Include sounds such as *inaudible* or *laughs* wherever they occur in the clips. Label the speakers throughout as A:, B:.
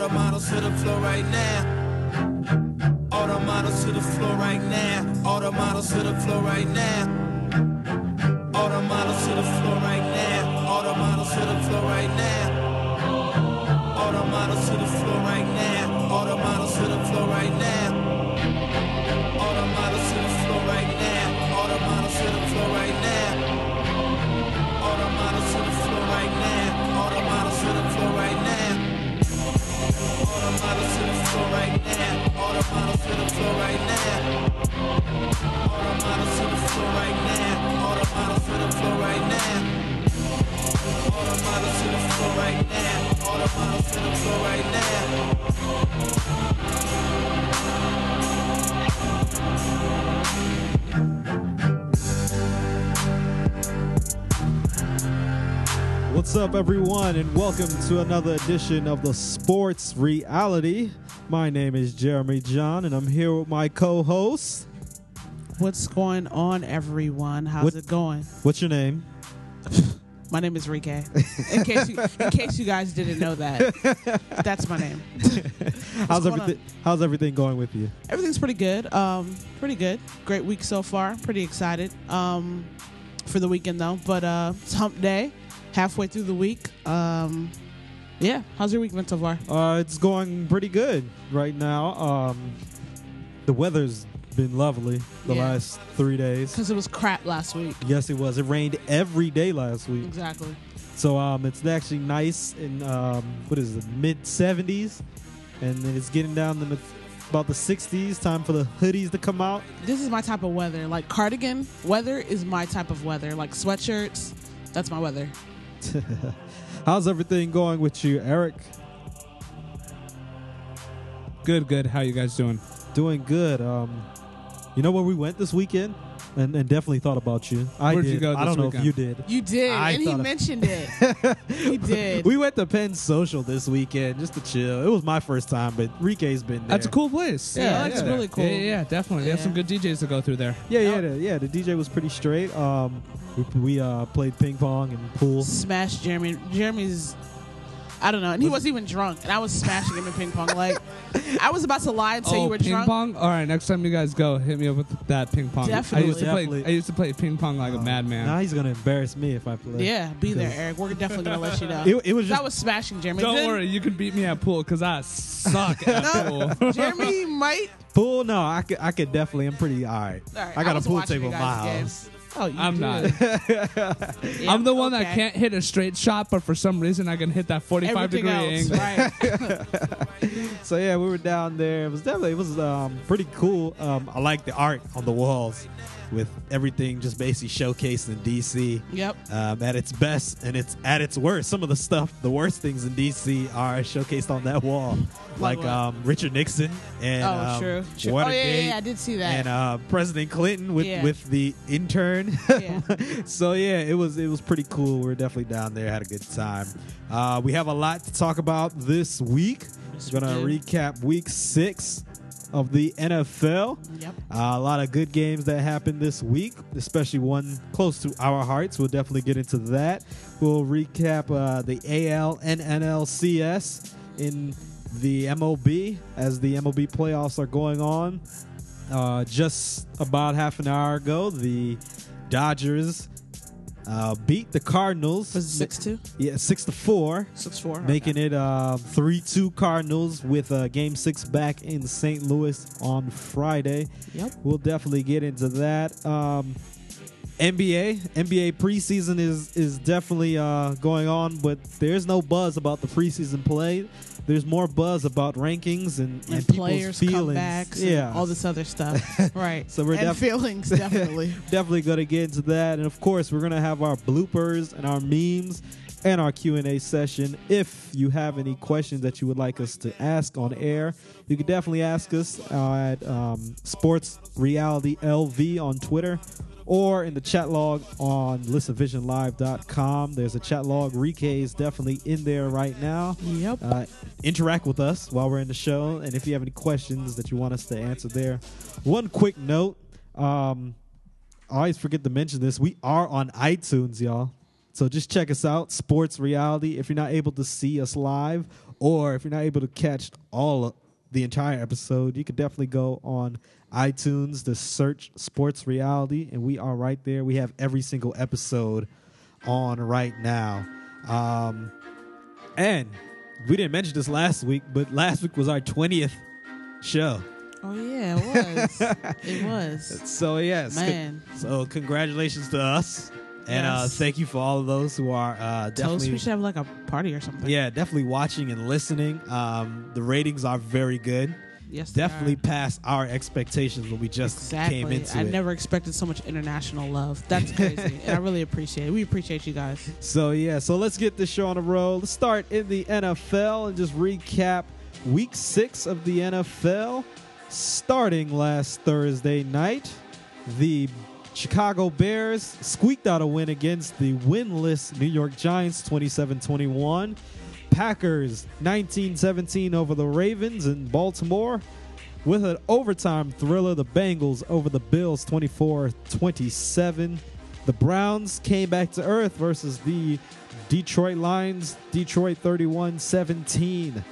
A: the models to the floor right now. All the models to the floor right now. All the models to the floor right now. All the models to the floor right now. All the models to the floor right now. All the models to the floor right now. All the models to the floor right now. All the models to the right now. All the models to the floor right now. All the models to the floor right now. All the models to the floor right now. All the models to the floor right now. All the models to the floor right now.
B: What's up, everyone, and welcome to another edition of the Sports Reality. My name is Jeremy John, and I'm here with my co-host.
C: What's going on, everyone? How's
B: What-
C: it going?
B: What's your name?
C: My name is Rike. In case you, in case you guys didn't know that, that's my name. *laughs*
B: how's everything? How's everything going with you?
C: Everything's pretty good. Um, pretty good. Great week so far. Pretty excited. Um, for the weekend though, but uh, it's Hump Day, halfway through the week. Um, yeah. How's your week been so far?
B: Uh, it's going pretty good right now. Um, the weather's been lovely the
C: Yeah.
B: last three days.
C: Because it was crap last week.
B: Yes, it was. It rained every day last week.
C: Exactly.
B: So um, it's actually nice in um, what is it, mid 70s, and then it's getting down to the- about the 60s. Time for the hoodies to come out.
C: This is my type of weather. Like cardigan weather is my type of weather. Like sweatshirts, that's my weather. *laughs*
B: How's everything going with you, Eric?
D: Good, good. How you guys doing?
B: Doing good. Um, you know where we went this weekend, and, and definitely thought about you. I
D: Where'd
B: did.
D: you go
B: I
D: this
B: don't know
D: weekend?
B: if you did.
C: You did,
B: I
C: and he
B: thought of-
C: mentioned it. *laughs* he did.
B: We went to Penn Social this weekend just to chill. It was my first time, but Rike's been there.
D: That's a cool place.
C: Yeah,
D: I like
C: it's
D: it there.
C: really cool.
D: Yeah, yeah, yeah, definitely. They have
C: Yeah.
D: some good DJs to go through there.
B: Yeah, yeah, the, yeah. The DJ was pretty straight. Um, we, we uh, played ping pong and pool.
C: Smash Jeremy. Jeremy's. I don't know, and he wasn't even drunk, and I was smashing him in ping pong. Like, I was about to lie and say
D: oh,
C: you were
D: ping
C: drunk.
D: pong. All right, next time you guys go, hit me up with that ping pong.
C: Definitely.
D: I used to play. I used to play ping pong like a oh, madman.
B: Now he's gonna embarrass me if I play.
C: Yeah, be there, Eric. We're definitely gonna let you know. *laughs*
B: It, it was just
C: that was smashing Jeremy.
D: Don't
C: Then-
D: worry, you can beat me at pool because I suck at *laughs*
C: No,
D: pool.
C: Jeremy might.
B: pool. No, I could. I could definitely. I'm pretty all right.
C: All right,
B: I got a
C: was
B: pool
C: watching
B: table
C: you
B: in my
C: guys' game.
B: house.
C: Oh,
D: I'm
C: did.
D: not.
C: Yeah, *laughs*
D: I'm the one that can't hit a straight shot, but for some reason I can hit that 45
C: Everything
D: degree
C: else,
D: angle.
C: right? *laughs* *laughs*
B: So yeah, we were down there. It was definitely it was um, pretty cool. Um, I like the art on the walls, with everything just basically showcased in DC.
C: Yep.
B: Um, at its best and it's at its worst. Some of the stuff, the worst things in DC, are showcased on that wall, like, um, Richard Nixon and
C: Oh,
B: um,
C: true. True. Oh, yeah, yeah, yeah, I did see that.
B: and uh, President Clinton with,
C: Yeah.
B: with the intern.
C: Yeah. *laughs*
B: so yeah, it was it was pretty cool. We were definitely down there, had a good time. Uh, we have a lot to talk about this week. We're gonna recap week six of the NFL.
C: Yep.
B: Uh, a lot of good games that happened this week, especially one close to our hearts. We'll definitely get into that. We'll recap uh, the AL and NLCS in the MLB as the MLB playoffs are going on. Uh, just about half an hour ago, the Dodgers uh, beat the Cardinals.
C: Was it six two?
B: Yeah, six to four.
C: Six four.
B: making it uh, 3-2 Cardinals with uh, Game 6 back in St. Louis on Friday.
C: Yep.
B: We'll definitely get into that. Um, NBA NBA preseason is is definitely uh, going on, but there's no buzz about the preseason play. There's more buzz about rankings and, and,
C: And
B: people's
C: players
B: feelings. yeah,
C: and all this other stuff. *laughs* right.
B: So we're
C: and
B: def-
C: feelings *laughs* definitely.
B: definitely going to get into that and of course we're going to have our bloopers and our memes and our q&a session if you have any questions that you would like us to ask on air you can definitely ask us at um, sports reality lv on twitter or in the chat log on listenvisionlive.com there's a chat log Rike is definitely in there right now
C: Yep.
B: uh, interact with us while we're in the show and if you have any questions that you want us to answer there one quick note um, I always forget to mention this. We are on iTunes, y'all. So just check us out, Sports Reality. If you're not able to see us live Or if you're not able to catch all of the entire episode, you could definitely go on iTunes to search Sports Reality, and we are right there. We have every single episode on right now. Um, and we didn't mention this last week, but last week was our 20th show.
C: Oh yeah, it was. *laughs* it was.
B: So, yes.
C: Man.
B: So, congratulations to us. And uh, thank you for all of those who are uh,
C: Toast.
B: definitely
C: We should have like a party or something.
B: yeah, definitely watching and listening. Um, the ratings are very good.
C: Yes.
B: Definitely past our expectations when we just
C: Exactly.
B: came into
C: I
B: it.
C: I never expected so much international love. That's crazy, and I really *laughs* appreciate it. We appreciate you guys.
B: So yeah, so let's get this show on the road. Let's start in the NFL and just recap week six of the NFL. Starting last Thursday night, the Chicago Bears squeaked out a win against the winless New York Giants 27-21. Packers 19-17 over the Ravens in Baltimore. With an overtime thriller, the Bengals over the Bills 24-27. The Browns came back to earth versus the Detroit Lions, Detroit 31-17.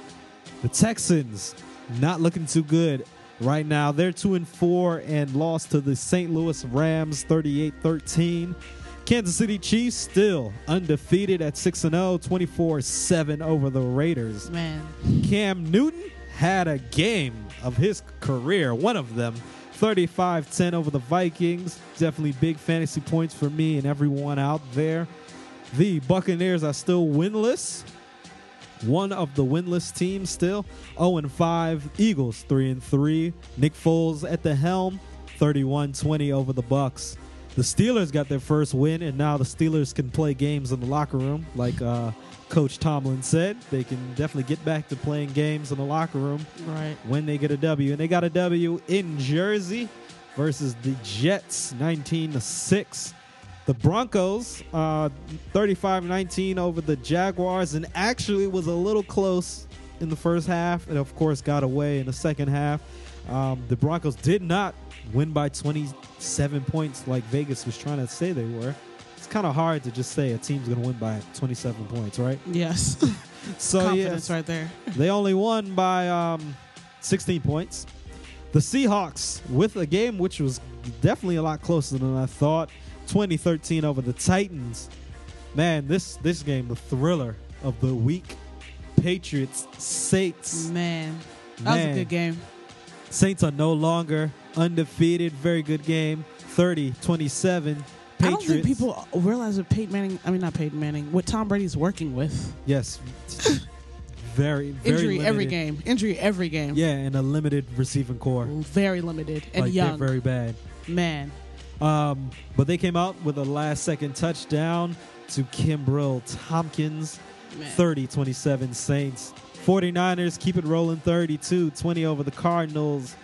B: The Texans not looking too good right now. They're 2 and 4 and lost to the St. Louis Rams 38-13. Kansas City Chiefs still undefeated at oh, 6 and 0, 24-7 over the Raiders.
C: Man,
B: Cam Newton had a game of his career, one of them. 35 10 over the Vikings. Definitely big fantasy points for me and everyone out there. The Buccaneers are still winless. One of the winless teams still. 0 and 5. Eagles 3 and 3. Nick Foles at the helm. 31 20 over the Bucs. The Steelers got their first win, and now the Steelers can play games in the locker room, like uh, Coach Tomlin said. They can definitely get back to playing games in the locker room
C: right?
B: when they get a W. And they got a W in Jersey versus the Jets, 19 to 6. The Broncos, uh, 35 19 over the Jaguars, and actually was a little close in the first half, and of course got away in the second half. Um, the Broncos did not win by 27 points like Vegas was trying to say they were. It's kind of hard to just say a team's going to win by 27 points, right?
C: Yes. *laughs*
B: So, yeah,
C: Confidence right there.
B: they only won by um, 16 points. The Seahawks, with a game which was definitely a lot closer than I thought, 2013 over the Titans. Man, this this game, the thriller of the week. Patriots, Saints.
C: Man, that was a good game.
B: Saints are no longer undefeated. Very good game. 30 27. Patriots.
C: I don't think people realize what Peyton Manning. I mean, not Peyton Manning. What Tom Brady's working with.
B: Yes. *laughs* very, very
C: Injury every game. Injury every game.
B: Yeah, and a limited receiving corps.
C: Very limited and
B: like
C: young.
B: very bad.
C: Man,
B: Um, but they came out with a last second touchdown to Kenbrell Thompkins,
C: man.
B: 30 27 Saints. 49ers keep it rolling 32 20 over the Cardinals.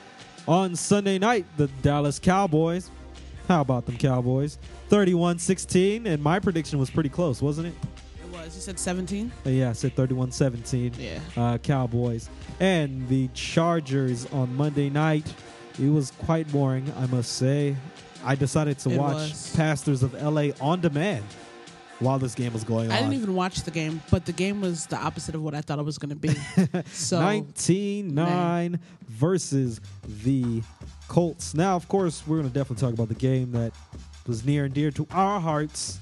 B: On Sunday night, the Dallas Cowboys. How about them Cowboys? 31 16. And my prediction was pretty close, wasn't it?
C: It was. You said 17.
B: Uh, Yeah, I said 31 17
C: Yeah.
B: uh, Cowboys. And the Chargers on Monday night. It was quite boring, I must say. I decided to
C: It
B: watch
C: was.
B: Pastors of LA on demand while this game was going on.
C: I didn't even watch the game, but the game was the opposite of what I thought it was going to be. *laughs* so
B: 19 9 versus the Colts. Now, of course, we're going to definitely talk about the game that was near and dear to our hearts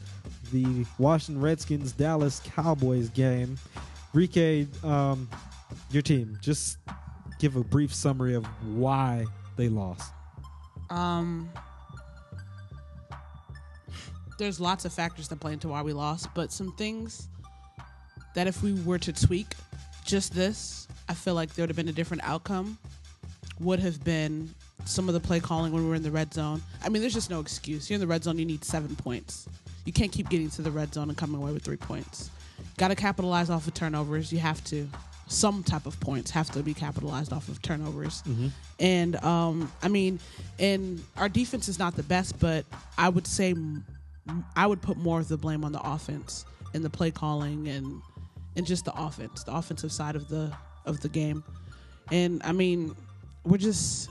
B: the Washington Redskins Dallas Cowboys game. Rike, um, your team, just give a brief summary of why they lost.
C: Um, there's lots of factors that play into why we lost, but some things that if we were to tweak just this, I feel like there would have been a different outcome. Would have been some of the play calling when we were in the red zone. I mean, there's just no excuse. You're in the red zone, you need seven points. You can't keep getting to the red zone and coming away with three points. Got to capitalize off of turnovers. You have to. Some type of points have to be capitalized off of turnovers. And um, I mean, and our defense is not the best, but I would say I would put more of the blame on the offense and the play calling and and just the offense, the offensive side of the of the game. And I mean, we're just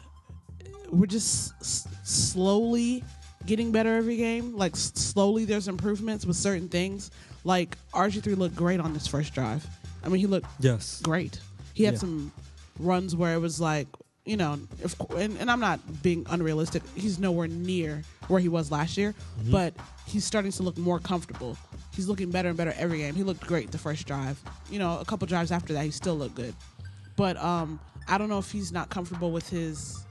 C: we're just s- slowly getting better every game. Like s- slowly, there's improvements with certain things. Like RG three looked great on this first drive. I mean, he looked
B: Yes.
C: great. He had
B: Yeah.
C: some runs where it was like, you know, if, and, and I'm not being unrealistic. He's nowhere near where he was last year,
B: Mm-hmm.
C: but he's starting to look more comfortable. He's looking better and better every game. He looked great the first drive. You know, a couple drives after that, he still looked good. But um, I don't know if he's not comfortable with his.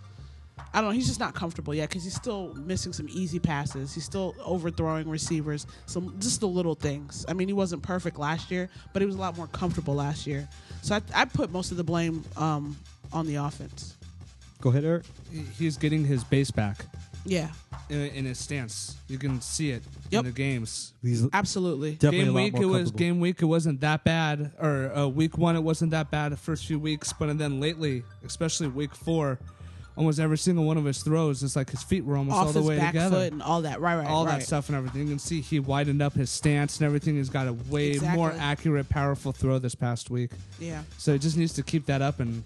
C: I don't know. He's just not comfortable yet because he's still missing some easy passes. He's still overthrowing receivers. Some just the little things. I mean, he wasn't perfect last year, but he was a lot more comfortable last year. So I, I put most of the blame um, on the offense.
B: Go ahead, Eric.
D: He's getting his base back
C: Yeah,
D: in, in his stance. You can see it
C: Yep.
D: in the games.
B: He's
C: absolutely.
B: definitely
D: game
B: a lot
D: week
B: more
D: it was
B: comfortable.
D: game week it wasn't that bad or uh, week one it wasn't that bad the first few weeks but then lately especially week four almost every single one of his throws it's like his feet were almost all
C: Off
D: the
C: his
D: way
C: back
D: together
C: foot and all that. Right, right,
D: all
C: right.
D: that stuff and everything you can see he widened up his stance and everything he's got a way
C: Exactly.
D: more accurate powerful throw this past week
C: Yeah,
D: so he just needs to keep that up and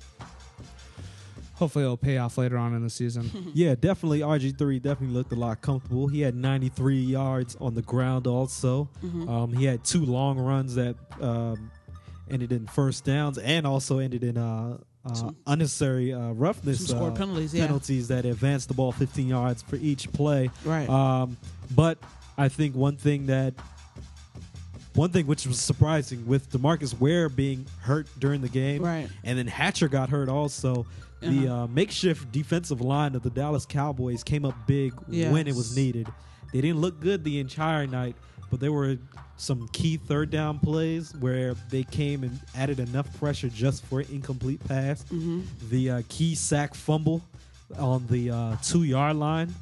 D: hopefully it'll pay off later on in the season *laughs*
B: Yeah, definitely. RG3 definitely looked a lot comfortable. He had 93 yards on the ground also.
C: Mm-hmm.
B: Um, he had two long runs that um, ended in first downs and also ended in uh, uh,
C: Some-
B: unnecessary uh, roughness
C: some scored
B: uh,
C: penalties. Yeah,
B: penalties that advanced the ball 15 yards for each play.
C: right.
B: Um, but I think one thing that one thing which was surprising with Demarcus Ware being hurt during the game,
C: Right.
B: and then Hatcher got hurt also. The
C: Uh-huh.
B: uh, makeshift defensive line of the Dallas Cowboys came up big when it was needed. They didn't look good the entire night, but there were some key third down plays where they came and added enough pressure just for an incomplete pass.
C: Mm-hmm.
B: The uh, key sack fumble on the uh, two yard line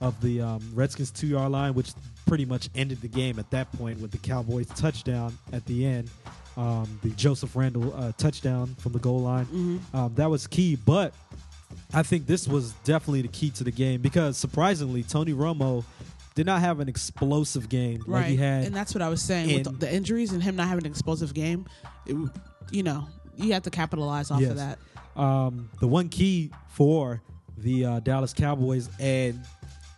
B: of the um, Redskins two yard line, which pretty much ended the game at that point with the Cowboys touchdown at the end. Um, the Joseph Randle uh, touchdown from the goal line.
C: Mm-hmm.
B: Um, that was key, but I think this was definitely the key to the game because surprisingly, Tony Romo did not have an explosive game
C: right.
B: like he had.
C: and that's what I was saying
B: in-
C: with the injuries and him not having an explosive game. It, you know, you have to capitalize off
B: Yes.
C: of that.
B: um, the one key for the uh, Dallas Cowboys, and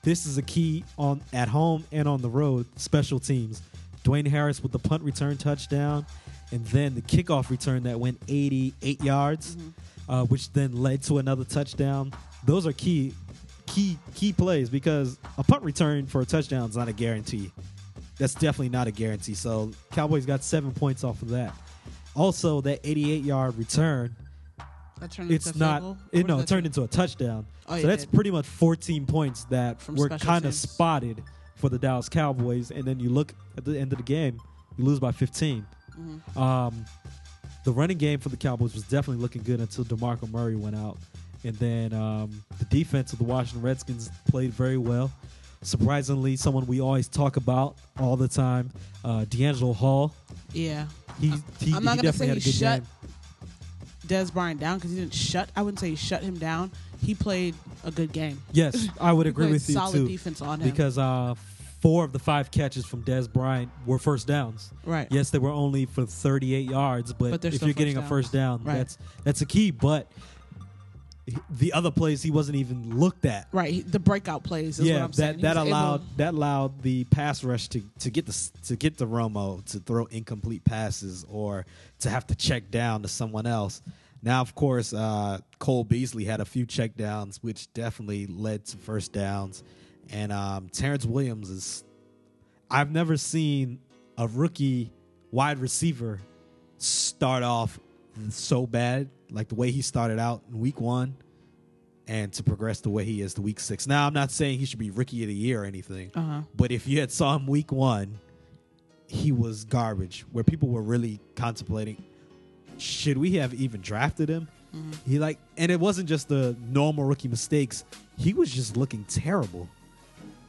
B: this is a key on at home and on the road. Special teams. Dwayne Harris with the punt return touchdown, and then the kickoff return that went 88 yards, uh, which then led to another touchdown. Those are key, key, key plays because a punt return for a touchdown is not a guarantee. That's definitely not a guarantee. So Cowboys got seven points off of that. Also, that 88 yard return.
C: Turned
B: it's not it, no, it turned into a touchdown
C: Oh,
B: so that's
C: it-
B: pretty much 14 points that
C: From
B: were kind of spotted for the dallas cowboys and then you look at the end of the game you lose by 15
C: Mhm.
B: um, the running game for the cowboys was definitely looking good until demarco murray went out and then um, the defense of the washington redskins played very well surprisingly someone we always talk about all the time uh, d'angelo hall
C: Yeah,
B: he, he,
C: I'm not
B: he
C: gonna
B: definitely
C: say
B: had a
C: he
B: good
C: shut
B: game
C: Dez Bryant down because he didn't shut. I wouldn't say he shut him down. He played a good game.
B: yes i would agree *laughs* with you
C: solid
B: too
C: defense on him.
B: because uh, four of the five catches from Dez Bryant were first downs.
C: right.
B: Yes, they were only for 38 yards, but,
C: But
B: if you're getting
C: first
B: a first down,
C: Right.
B: that's that's a key. But the other plays he wasn't even looked at.
C: Right. The breakout plays. Is what
B: yeah,
C: I'm saying.
B: that that
C: was able-
B: allowed that allowed the pass rush to, to get the to get the Romo to throw incomplete passes or to have to check down to someone else. Now, of course, uh, Cole Beasley had a few check downs, which definitely led to first downs. And um, Terrance Williams is. I've never seen a rookie wide receiver start off so bad, like the way he started out in week one, and to progress the way he is to week six. Now, I'm not saying he should be rookie of the year or anything,
C: Uh-huh.
B: but if you had saw him week one, he was garbage. Where people were really contemplating, should we have even drafted him? He like, and it wasn't just the normal rookie mistakes. He was just looking terrible.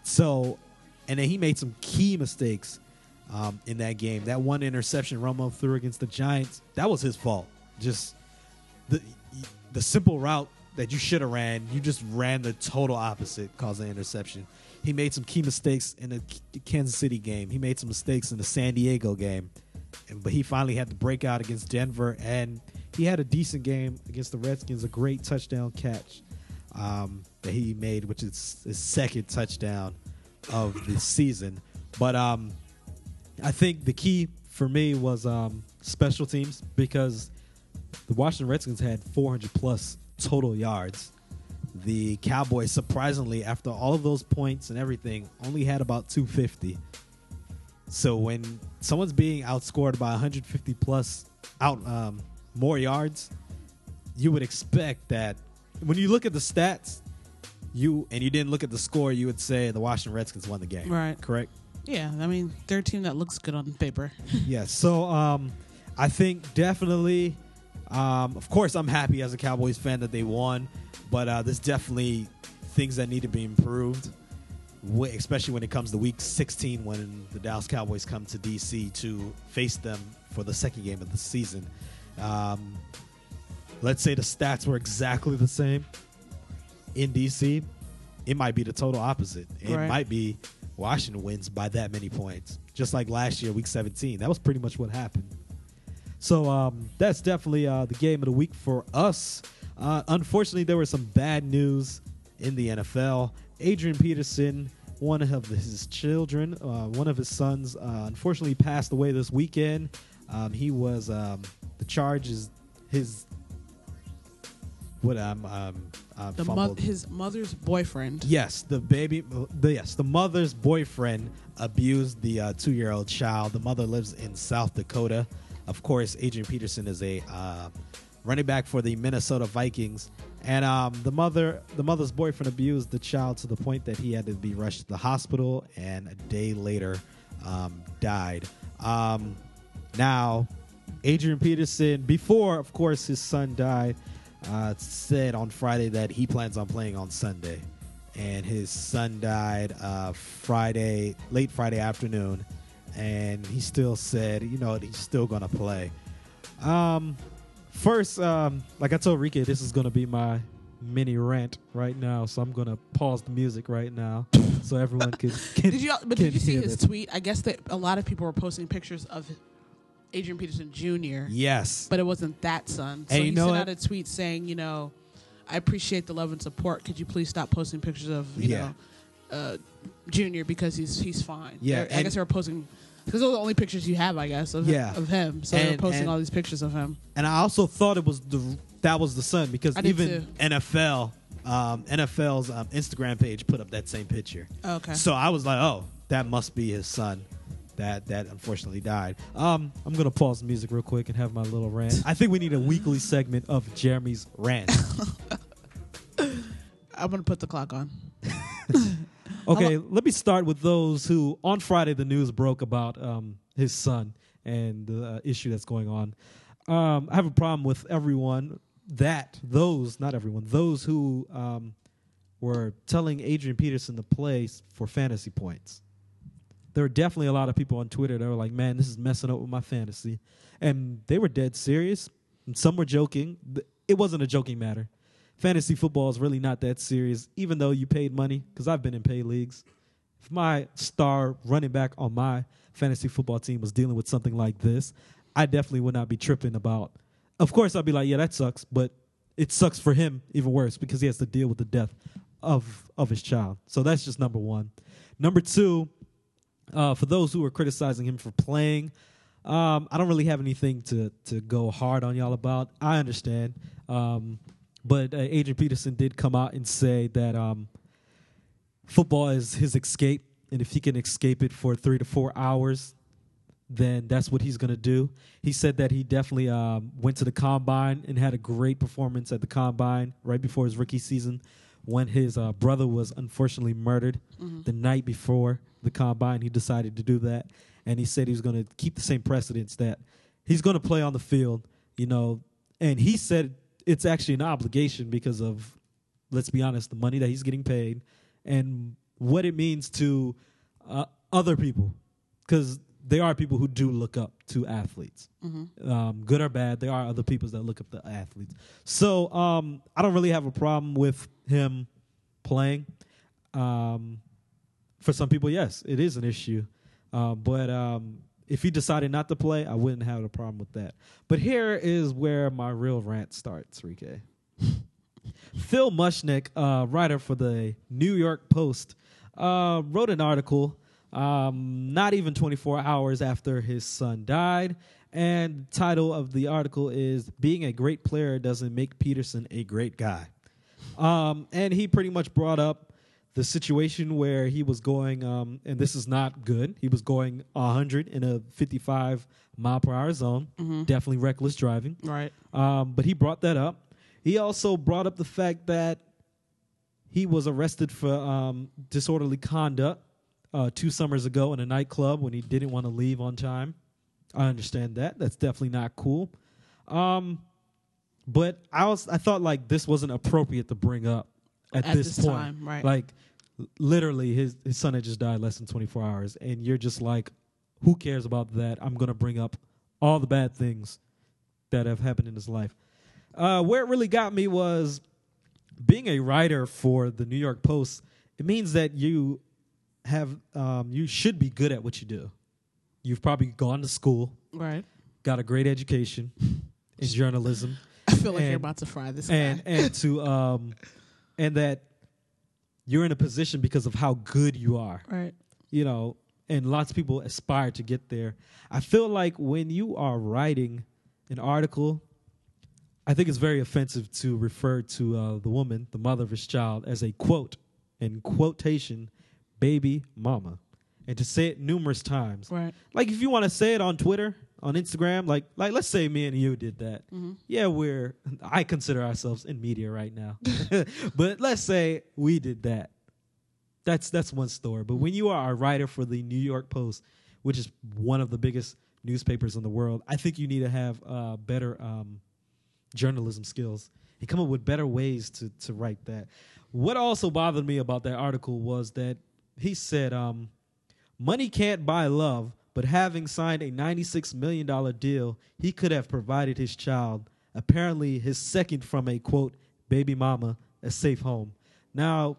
B: So, and then he made some key mistakes um, in that game. That one interception Romo threw against the Giants, that was his fault. Just the the simple route that you should have ran, you just ran the total opposite, causing interception. He made some key mistakes in the Kansas City game. He made some mistakes in the San Diego game, but he finally had to break out against Denver, and he had a decent game against the Redskins. A great touchdown catch um, that he made, which is his second touchdown of the season. But um, I think the key for me was um, special teams because the Washington Redskins had 400 plus total yards. The Cowboys, surprisingly, after all of those points and everything, only had about 250. So when someone's being outscored by 150 plus out um, more yards, you would expect that when you look at the stats, you and you didn't look at the score, you would say the Washington Redskins won the game.
C: Right.
B: Correct.
C: Yeah, I mean, they're a team that looks good on paper. *laughs*
B: yes. So um, I think definitely, um, of course, I'm happy as a Cowboys fan that they won, but uh, there's definitely things that need to be improved, especially when it comes to Week 16 when the Dallas Cowboys come to DC to face them for the second game of the season. Um, let's say the stats were exactly the same in DC. It might be the total opposite. It
C: Right.
B: might be Washington wins by that many points, just like last year, Week 17. That was pretty much what happened. So um, that's definitely uh, the game of the week for us. Uh, unfortunately, there was some bad news in the NFL. Adrian Peterson, one of his children, uh, one of his sons, uh, unfortunately passed away this weekend. Um, he was um, the charge is his what um
C: The mo- his mother's boyfriend.
B: Yes, the baby. The, yes, the mother's boyfriend abused the uh, two-year-old child. The mother lives in South Dakota. Of course, Adrian Peterson is a uh, running back for the Minnesota Vikings, and um, the mother, the mother's boyfriend abused the child to the point that he had to be rushed to the hospital, and a day later, um, died. Um, now, Adrian Peterson, before of course his son died, uh, said on Friday that he plans on playing on Sunday, and his son died uh, Friday, late Friday afternoon, and he still said, you know, he's still gonna play. Um, first, um, like I told Rika, this is gonna be my mini rant right now, so I'm gonna pause the music right now so everyone can. *laughs* can
C: Did you? But did you see his
B: this.
C: tweet? I guess that a lot of people were posting pictures of Adrian Peterson Jr.
B: Yes.
C: but it wasn't that son. So
B: And you
C: he
B: know
C: sent
B: what?
C: out a tweet saying, you know, I appreciate the love and support. Could you please stop posting pictures of you
B: Yeah.
C: know, uh, Junior because he's he's fine.
B: Yeah,
C: I guess they were posting because those are the only pictures you have, I guess, of
B: Yeah.
C: of him. So they're posting
B: and-
C: all these pictures of him.
B: and I also thought it was the that was the son because even
C: too.
B: NFL, um, NFL's um, Instagram page put up that same picture.
C: Okay.
B: So I was like, oh, that must be his son. That that unfortunately died. Um, I'm gonna pause the music real quick and have my little rant. I think we need a weekly segment of Jeremy's rant. *laughs*
C: I'm gonna put the clock on. *laughs*
B: Okay, let me start with those who on Friday the news broke about um, his son and the uh, issue that's going on. Um, I have a problem with everyone that those not everyone those who um, were telling Adrian Peterson to play for fantasy points. There were definitely a lot of people on Twitter that were like, "Man, this is messing up with my fantasy," and they were dead serious. And some were joking. It wasn't a joking matter fantasy football is really not that serious, even though you paid money, because I've been in paid leagues. If my star running back on my fantasy football team was dealing with something like this, I definitely would not be tripping about. Of course, I'd be like, yeah, that sucks, but it sucks for him even worse because he has to deal with the death of of his child. So that's just number one. Number two, uh, for those who are criticizing him for playing, um, I don't really have anything to to go hard on y'all about. I understand, um, but uh, Adrian Peterson did come out and say that um, football is his escape, and if he can escape it for three to four hours, then that's what he's going to do. He said that he definitely um, went to the combine and had a great performance at the combine right before his rookie season when his uh, brother was unfortunately murdered the night before the combine. He decided to do that. And he said he was going to keep the same precedence that he's going to play on the field, you know. And he said it's actually an obligation because of, let's be honest, the money that he's getting paid and what it means to uh, other people. Because there are people who do look up to athletes, um, good or bad. There are other people that look up to athletes. So um, I don't really have a problem with him playing. Um, for some people, yes, it is an issue. Uh, but um, if he decided not to play, I wouldn't have a problem with that. But here is where my real rant starts, Rike. *laughs* Phil Mushnick, uh, writer for the New York Post, uh, wrote an article um, not even 24 hours after his son died. And the title of the article is Being a Great Player Doesn't Make Peterson a Great Guy. Um, and he pretty much brought up the situation where he was going, um, and this is not good. He was going 100 in a 55 mile per hour zone, definitely reckless driving.
C: Right.
B: Um, but he brought that up. He also brought up the fact that he was arrested for um, disorderly conduct uh, two summers ago in a nightclub when he didn't want to leave on time. I understand that. That's definitely not cool. Um, but I was I thought like this wasn't appropriate to bring up at,
C: At
B: this,
C: this
B: point.
C: time, right.
B: Like literally his his son had just died less than 24 hours and you're just like who cares about that? I'm going to bring up all the bad things that have happened in his life. Uh, where it really got me was being a writer for the New York Post. It means that you have um, you should be good at what you do. You've probably gone to school,
C: Right.
B: got a great education in journalism,
C: I feel like
B: And-
C: you're about to fry this
B: and
C: guy.
B: and to um, and that you're in a position because of how good you are
C: Right.
B: you know, and lots of people aspire to get there. I feel like when you are writing an article, I think it's very offensive to refer to uh, the woman, the mother of his child, as a quote, in quotation, baby mama, and to say it numerous times.
C: Right.
B: Like if you want to say it on Twitter, on Instagram, like like let's say me and you did that. Yeah, we're I consider ourselves in media right now. *laughs* but let's say we did that. That's that's one story. But when you are a writer for the New York Post, which is one of the biggest newspapers in the world, I think you need to have uh, better um, journalism skills and come up with better ways to to write that. What also bothered me about that article was that he said, um, "Money can't buy love." But having signed a $96 million deal, he could have provided his child, apparently his second from a quote, baby mama, a safe home. Now,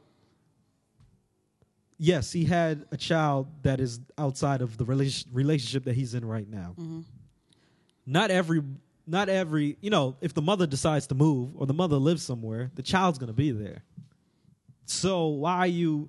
B: yes, he had a child that is outside of the rela- relationship that he's in right now. Mm-hmm. Not every, not every, you know, if the mother decides to move or the mother lives somewhere, the child's going to be there. So why are you,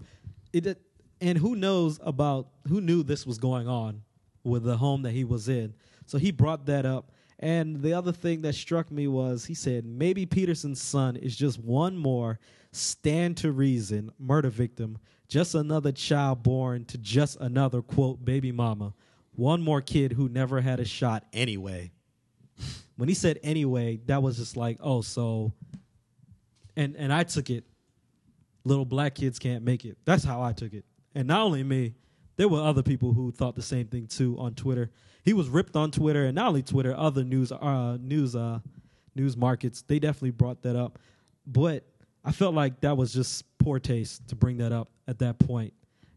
B: it, and who knows about who knew this was going on with the home that he was in? So he brought that up. And the other thing that struck me was he said maybe Peterson's son is just one more stand to reason murder victim, just another child born to just another quote baby mama, one more kid who never had a shot anyway. *laughs* When he said anyway, that was just like, oh, so and and I took it little black kids can't make it. That's how I took it. And not only me, there were other people who thought the same thing too on Twitter. He was ripped on Twitter, and not only Twitter, other news uh, news uh, news markets. They definitely brought that up, but I felt like that was just poor taste to bring that up at that point.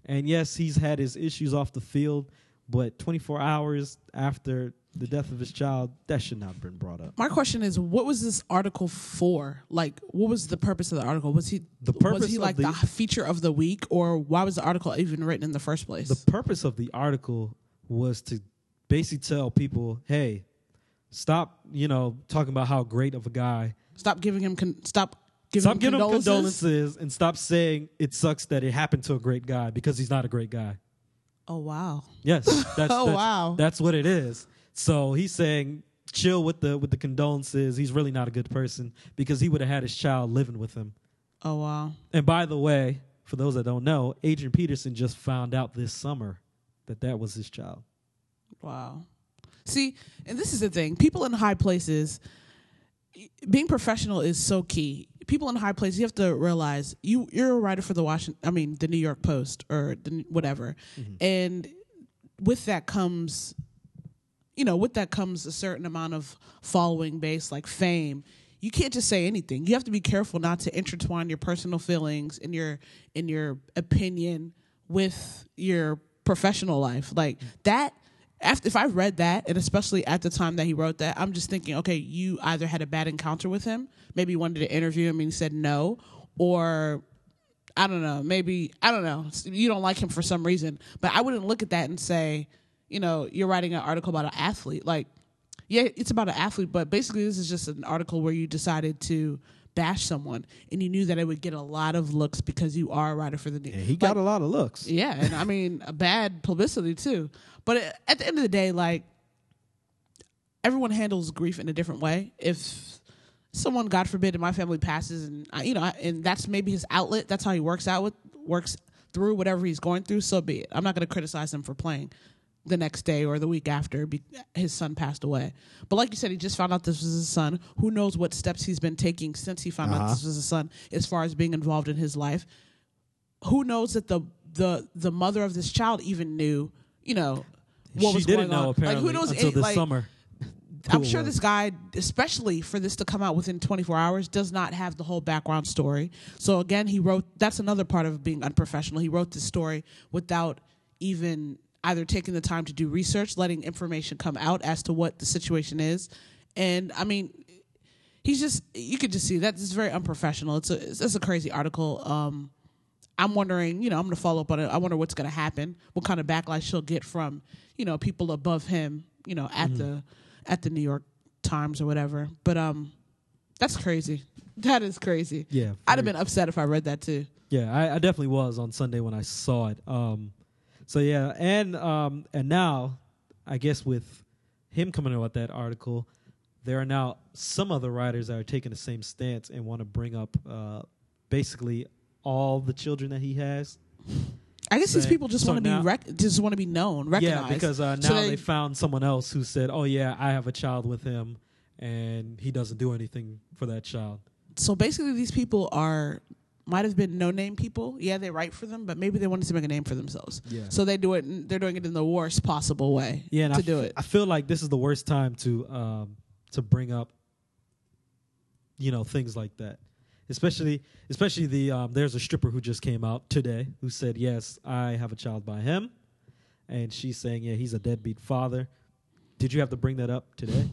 B: And yes, he's had his issues off the field, but 24 hours after the death of his child, that should not have been brought up.
C: My question is, what was this article for? Like, what was the purpose of the article? Was he
B: The purpose
C: was he like
B: the-
C: the, feature of the week, or why was the article even written in the first place?
B: The purpose of the article was to basically tell people, hey, stop, you know, talking about how great of a guy.
C: stop giving him con- stop giving
B: Stop
C: him
B: giving him
C: condolences.
B: condolences and stop saying it sucks that it happened to a great guy because he's not a great guy.
C: Oh wow!
B: Yes, that's, *laughs*
C: Oh,
B: that's,
C: wow.
B: that's what it is. So he's saying chill with the with the condolences. He's really not a good person because he would have had his child living with him.
C: Oh wow!
B: And by the way, for those that don't know, Adrian Peterson just found out this summer that that was his child.
C: Wow. See, and this is the thing: people in high places, being professional is so key. People in high places, you have to realize you you're a writer for the Washington, I mean, the New York Post or the, whatever, mm-hmm. and with that comes, you know, with that comes a certain amount of following base, like fame. You can't just say anything. You have to be careful not to intertwine your personal feelings and your in your opinion with your professional life. Like that after if I read that, and especially at the time that he wrote that, I'm just thinking, okay, you either had a bad encounter with him, maybe you wanted to interview him and he said no, or I don't know, maybe I don't know, you don't like him for some reason. But I wouldn't look at that and say, you know, you're writing an article about an athlete. Like, yeah, it's about an athlete, but basically this is just an article where you decided to bash someone, and you knew that it would get a lot of looks because you are a writer for the New.
B: And he got a lot of looks.
C: Yeah, and I mean, a *laughs* bad publicity too. But at the end of the day, like everyone handles grief in a different way. If someone, God forbid, in my family passes, and I, you know, and that's maybe his outlet. That's how he works out with works through whatever he's going through. So be it. I'm not going to criticize him for playing the next day or the week after be, his son passed away. But like you said, he just found out this was his son. Who knows what steps he's been taking since he found out
B: Uh-huh.
C: this was his son, as far as being involved in his life. Who knows that the the the mother of this child even knew, you know, what
B: she
C: was
B: didn't
C: going
B: know
C: on.
B: apparently
C: like who knows
B: until
C: any-
B: this
C: like,
B: summer.
C: I'm sure this guy, especially for this to come out within 24 hours, does not have the whole background story. So again, he wrote. That's another part of being unprofessional. He wrote this story without even either taking the time to do research, letting information come out as to what the situation is, and I mean, he's just you could just see that this is very unprofessional. It's a it's, it's a crazy article. Um, I'm wondering, you know, I'm going to follow up on it. I wonder what's going to happen, what kind of backlash she'll get from, you know, people above him, you know, at the at the New York Times or whatever. But um, that's crazy. *laughs* That is crazy.
B: Yeah,
C: I'd have been upset if I read that too.
B: Yeah, I, I definitely was on Sunday when I saw it. Um, so yeah, and um, and now I guess with him coming out with that article, there are now some other writers that are taking the same stance and want to bring up uh, basically all the children that he has.
C: I guess these people just
B: so
C: want to be rec- just want to be known, recognized.
B: Yeah, because uh, now
C: So
B: they, found someone else who said, "Oh yeah, I have a child with him, and he doesn't do anything for that child."
C: so basically these people are might have been no name people. Yeah, they write for them, but maybe they wanted to make a name for themselves.
B: Yeah.
C: So they do it. They're doing it in the worst possible way.
B: Yeah,
C: to
B: I
C: do
B: f-
C: it.
B: I feel like this is the worst time to um to bring up you know things like that. Especially especially the um there's a stripper who just came out today who said, "Yes, I have a child by him." And she's saying, "Yeah, he's a deadbeat father." Did you have to bring that up today?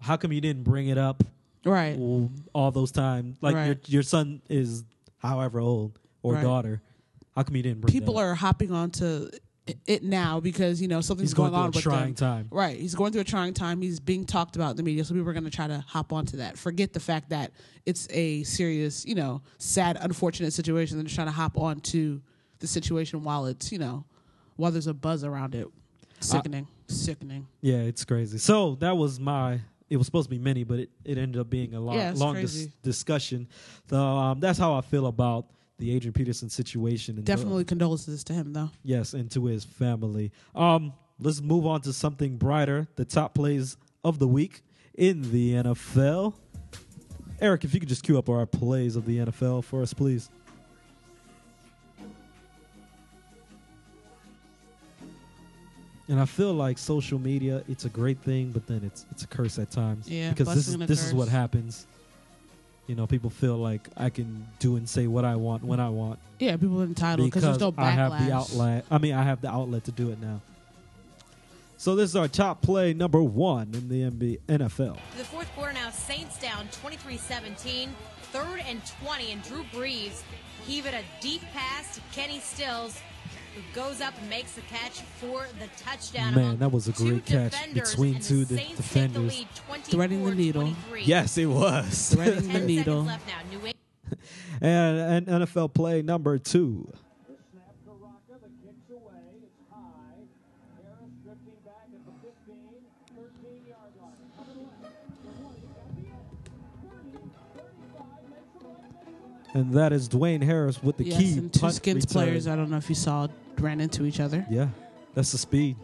B: How come you didn't bring it up
C: Right.
B: all, all those times? Like your your son is however old or
C: Right.
B: daughter. How come you didn't bring
C: People are hopping onto it- it now because you know something's
B: He's going
C: on
B: through a
C: with
B: trying
C: them.
B: time.
C: Right. He's going through a trying time. He's being talked about in the media, so people are going to try to hop onto that. Forget the fact that it's a serious, you know, sad, unfortunate situation. They're just trying to hop onto the situation while it's, you know, while there's a buzz around it. Uh, Sickening. Sickening.
B: Yeah, it's crazy. So that was my. It was supposed to be many, but it, it ended up being a long,
C: Yeah,
B: long dis- discussion. So um, that's how I feel about the Adrian Peterson situation. And the-
C: Definitely condolences to him, though.
B: yes, and to his family. Um, let's move on to something brighter. The top plays of the week in the NFL. Eric, if you could just cue up our plays of the NFL for us, please. And I feel like social media, it's a great thing, but then it's it's a curse at times.
C: Yeah,
B: because this is
C: blessing and a
B: this is what happens. You know, people feel like I can do and say what I want when I want
C: Yeah, people are entitled because there's no backlash.
B: I have the outlet. I mean, I have the outlet to do it now. So this is our top play number one in the NBA, NFL.
E: The fourth quarter now, Saints down 23-17, third and 20, and Drew Brees heaved a deep pass to Kenny Stills, who goes up and makes the catch for the touchdown.
B: Man, that was a great catch between
E: and the
B: two de-
E: Saints take the
B: defenders.
E: lead
C: Threading the needle.
B: Yes, it was. *laughs*
C: Threading the needle.
E: seconds left now. New England *laughs*
B: and, and NFL play number two. And that is Dwayne Harris with the
C: yes,
B: key
C: and two
B: punt
C: skins
B: return.
C: players. I don't know if you saw ran into each other.
B: Yeah, that's the speed.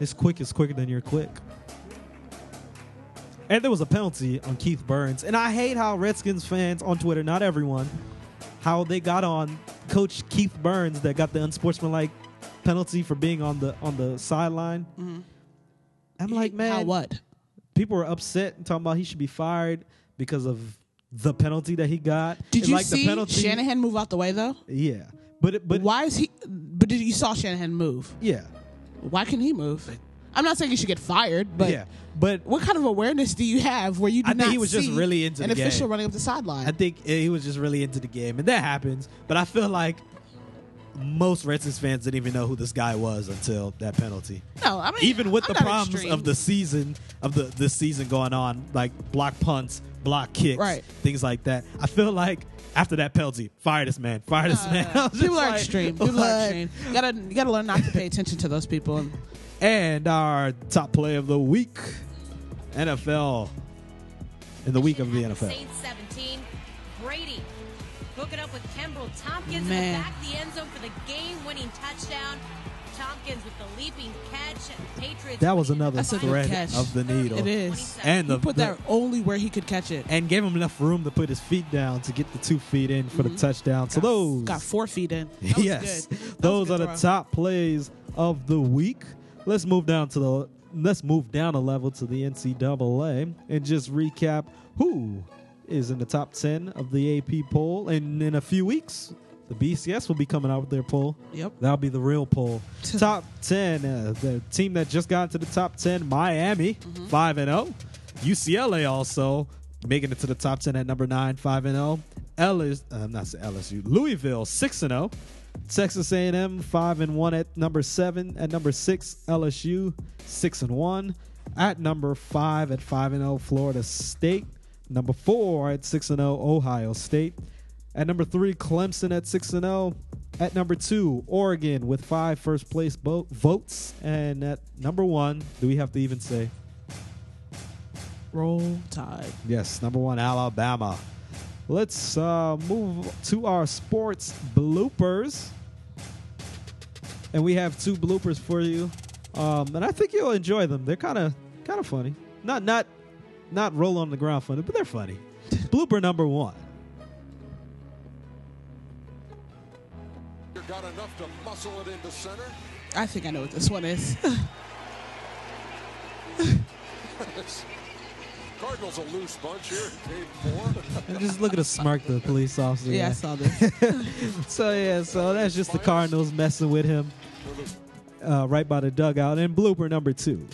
B: It's quick. It's quicker than you're quick. And there was a penalty on Keith Burns. And I hate how Redskins fans on Twitter, not everyone, how they got on Coach Keith Burns that got the unsportsmanlike penalty for being on the on the sideline. Mm-hmm. I'm like, man,
C: How what?
B: people were upset and talking about he should be fired because of the penalty that he got.
C: Did
B: And
C: you
B: like
C: see
B: the penalty?
C: Shanahan move out the way though?
B: Yeah, but it- but
C: why is he? But did you saw Shanahan move?
B: yeah,
C: Why can he move? I'm not saying you should get fired, but
B: yeah, but
C: what kind of awareness do you have where you do
F: I think he was just really into
C: an official
F: game.
C: running up the sideline?
F: I think he was just really into the game, and that happens. But I feel like
B: most Redskins fans didn't even know who this guy was until that penalty.
C: No, I mean
B: Even with
C: I'm
B: the problems
C: extreme.
B: of the season of the this season going on, like block punts, block kicks,
C: Right.
B: things like that. I feel like after that penalty, fire this man, fire this uh, man. *laughs* Was just
C: People are
B: like,
C: extreme. *laughs* People
B: what?
C: are extreme. You gotta you gotta learn not to pay attention to those people. And
B: our top play of the week, NFL. In the week of the NFL.
E: Saints 17, Brady hooking up with Kenbrell Thompkins in the back of the end zone for the game-winning touchdown. Thompkins with the leaping catch. Patriots.
B: That was another
C: That's
B: thread
C: catch.
B: of the needle.
C: it is.
B: And
C: He
B: the,
C: put
B: the-
C: that only where he could catch it.
B: and gave him enough room to put his feet down to get the two feet in for the touchdown. So those
C: Mm-hmm. got four feet in. That was
B: yes,
C: good. That was
B: those
C: good
B: are the top plays of the week. Let's move down to the let's move down a level to the NCAA and just recap who is in the top ten of the AP poll. And in a few weeks, the BCS will be coming out with their poll.
C: Yep.
B: That'll be the real poll. top ten, uh, the team that just got into the top ten, Miami,
C: Mm-hmm.
B: five and zero. UCLA also making it to the top ten at number nine, five and zero. Ellis, uh, not LSU, Louisville, six and zero. Texas A&M five and one at number seven. At number six, LSU six and one. At number five at five and zero, Florida State. Number four at six and zero, Ohio State. At number three, Clemson at six and zero. At number two, Oregon with five first place bo- votes. And at number one, do we have to even say?
C: Roll Tide.
B: Yes, number one, Alabama. Let's uh, move to our sports bloopers. And we have two bloopers for you. Um, and I think you'll enjoy them. They're kind of kind of funny. Not not not roll on the ground funny, but they're funny. Blooper number one.
F: Got enough to muscle it into center.
C: I think I know what this one is. *laughs*
F: Cardinals a loose bunch here. Game four.
B: Just look at the smirk the police officer.
C: yeah, I saw this. *laughs*
B: So yeah, so that's just the Cardinals messing with him uh, right by the dugout. And blooper number two.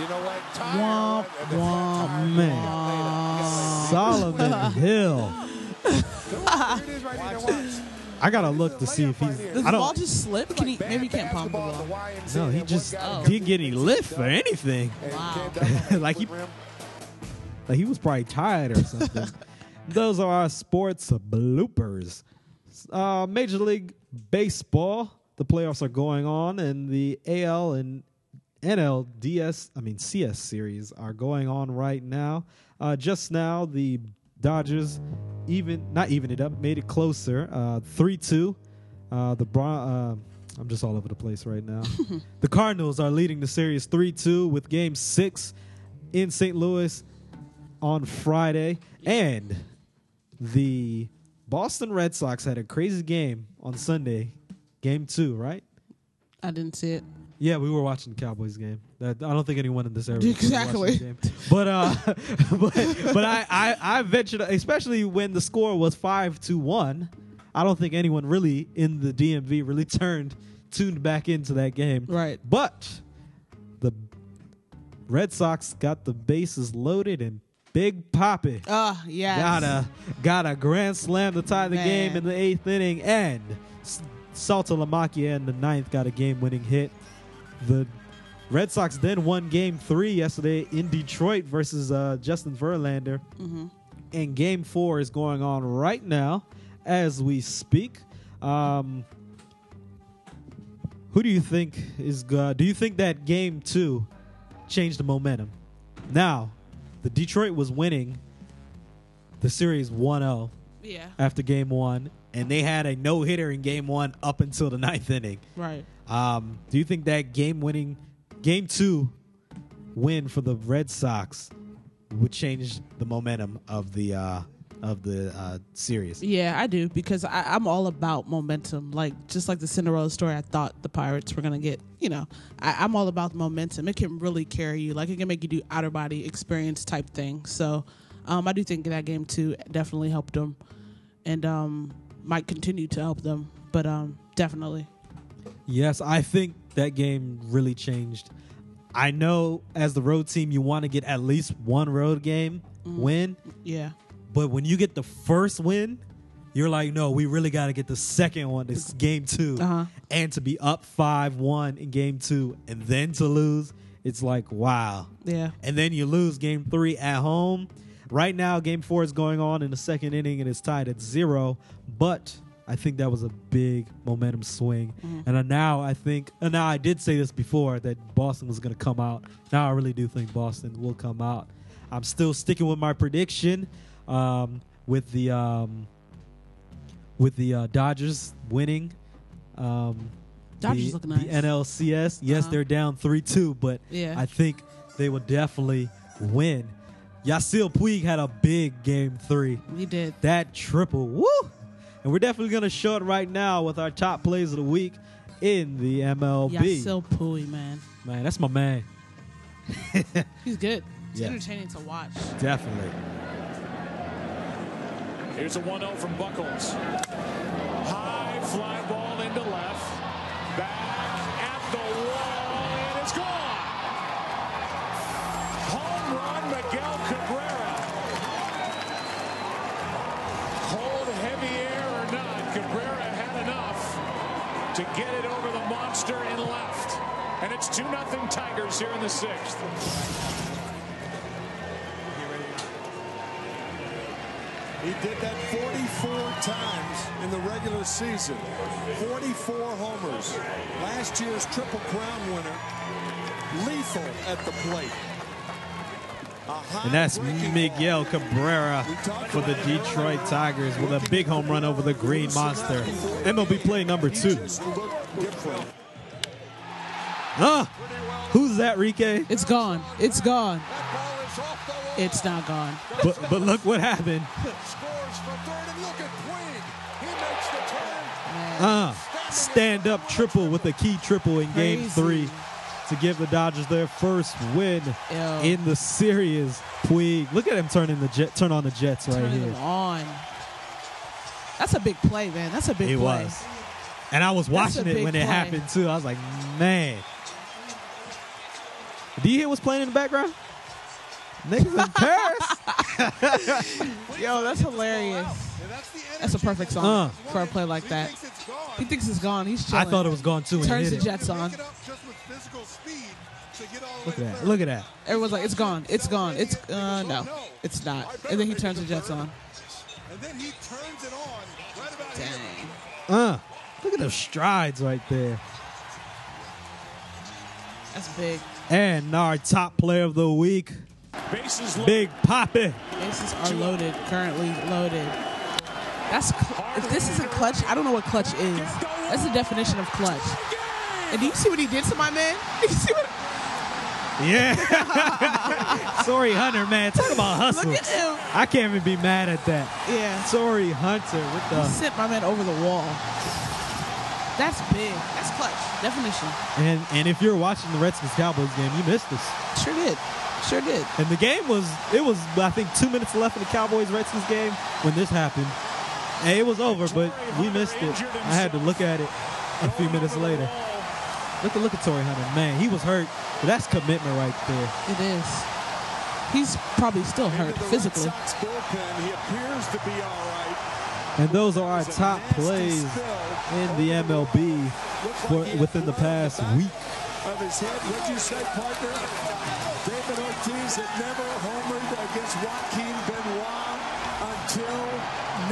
F: You know what?
C: Womp, womp,
B: Man, Solomon Hill. I gotta look to see if he's.
C: Does
B: I
C: the ball
B: don't.
C: just slip? Can he? Maybe he can't pump the ball.
B: No, he just
C: Oh.
B: didn't get any lift or anything.
C: Wow. *laughs*
B: like he, like he was probably tired or something. *laughs* Those are our sports bloopers. Uh, Major League Baseball. The playoffs are going on, and the AL and NLDS, I mean CS series are going on right now. Uh, just now, the Dodgers even not even it up, made it closer, uh, three two. Uh, the Bron- uh, I'm just all over the place right now. *laughs* the Cardinals are leading the series three two with Game Six in St. Louis on Friday, and the Boston Red Sox had a crazy game on Sunday, Game Two, right?
C: I didn't see it.
B: Yeah, we were watching the Cowboys game. That I don't think anyone in this area was watching
C: Exactly.
B: the game. But uh, *laughs* but but I, I I ventured, especially when the score was five to one. I don't think anyone really in the DMV really *laughs* turned tuned back into that game.
C: Right.
B: But the Red Sox got the bases loaded and Big Poppy
C: Ah, yes.
B: got a got a grand slam to tie the
C: Man.
B: game in the eighth inning, and S- Saltalamacchia in the ninth got a game-winning hit. The Red Sox then won Game Three yesterday in Detroit versus uh, Justin Verlander, and Game Four is going on right now as we speak. Um, who do you think is? Uh, do you think that Game Two changed the momentum? Now, the Detroit was winning the series 1-0
C: Yeah.
B: after game one, and they had a no hitter in game one up until the ninth inning.
C: Right.
B: Um, do you think that game winning, game two win for the Red Sox would change the momentum of the uh, of the uh, series?
C: Yeah, I do because I, I'm all about momentum. Like just like the Cinderella story, I thought the Pirates were gonna get. You know, I, I'm all about momentum. It can really carry you. Like it can make you do outer body experience type thing. So, um, I do think that game two definitely helped them, and um, might continue to help them. But um, definitely,
B: Yes, I think that game really changed. I know as the road team, you want to get at least one road game win.
C: Yeah.
B: But when you get the first win, you're like, no, we really got to get the second one. This game 2
C: Uh-huh.
B: and to be up five one in game two, and then to lose, it's like wow.
C: Yeah.
B: And then you lose game three at home. Right now, game four is going on in the second inning, and it's tied at zero. But I think that was a big momentum swing. And uh, now I think, and now I did say this before that Boston was going to come out. Now I really do think Boston will come out. I'm still sticking with my prediction um, with the um, with the uh, Dodgers winning. Um,
C: Dodgers
B: the,
C: look
B: the. NLCS. Yes,
C: Uh-huh.
B: they're down three two, but
C: Yeah.
B: I think they will definitely win. Yasiel Puig had a big game three.
C: We did.
B: That triple, woo! And we're definitely going to show it right now with our top plays of the week in the MLB.
C: Yasiel Puig, man.
B: Man, that's my man. *laughs*
C: He's good. It's
B: Yeah.
C: entertaining to watch.
B: Definitely.
G: Here's a 1 0 from Buchholz. High fly ball into left. And it's 2 0 Tigers here in the sixth.
H: He did that 44 times in the regular season. 44 homers. Last year's Triple Crown winner. Lethal at the plate.
B: And that's Miguel. Cabrera for the Detroit Tigers with a big home run over the Green Monster. MLB play number two. Ah, who's that, Rike?
C: It's gone. It's gone.
F: That ball is off the wall.
C: It's not gone.
B: But but look what happened.
F: Scores from third, and look at Puig. He makes the turn.
B: Uh, stand up triple with a key triple in game three to give the Dodgers their first win
C: Ew.
B: in the series. Puig, look at him turning the jet, turn on the Jets right
C: Turning
B: here.
C: on. That's a big play, man. That's a big
B: It
C: play.
B: was, and I was watching it when it happened too. I was like, man. Do you hear what's playing in the background? Niggas in Paris. *laughs*
C: Yo, that's hilarious. That's a perfect song
B: Uh.
C: for a play like that. He thinks it's gone. He's
B: I thought it was gone too. When he
C: Turns
B: hit
C: the
B: it.
C: Jets on.
B: Look at that. Look at that.
C: Everyone's like, it's gone. It's gone. It's uh no, it's not. And then he turns the Jets on.
H: And then he turns it on right about here.
C: Dang,
B: Uh, look at those strides right there.
C: that's big.
B: And our top player of the week,
G: Bases.
B: Big Poppy.
C: Bases are loaded. Currently loaded. That's if this isn't clutch, I don't know what clutch is. That's the definition of clutch. And do you see what he did to my man? *laughs* Do you see what?
B: Yeah. *laughs* Sorry, Hunter, man. Talk about hustle.
C: Look at him.
B: I can't even be mad at that.
C: Yeah.
B: Sorry, Hunter. With
C: He
B: the
C: sent my man over the wall. That's big. That's clutch. Definition.
B: and and if you're watching the Redskins Cowboys game, you missed this.
C: Sure did. Sure did.
B: And the game was it was I think two minutes left in the Cowboys Redskins game when this happened. And it was over, but we missed it. I had to look at it a few minutes later. Look at look at Torii Hunter, man. He was hurt, but that's commitment right there.
C: It is. He's probably still hurt
H: Into the Red
C: physically.
H: Bullpen. He appears to be all right.
B: And those are our top plays in the MLB for,
H: like he had
B: within the past week.
H: Of his head. What'd you say, partner? David Ortiz had never homered against Joaquin Benoit until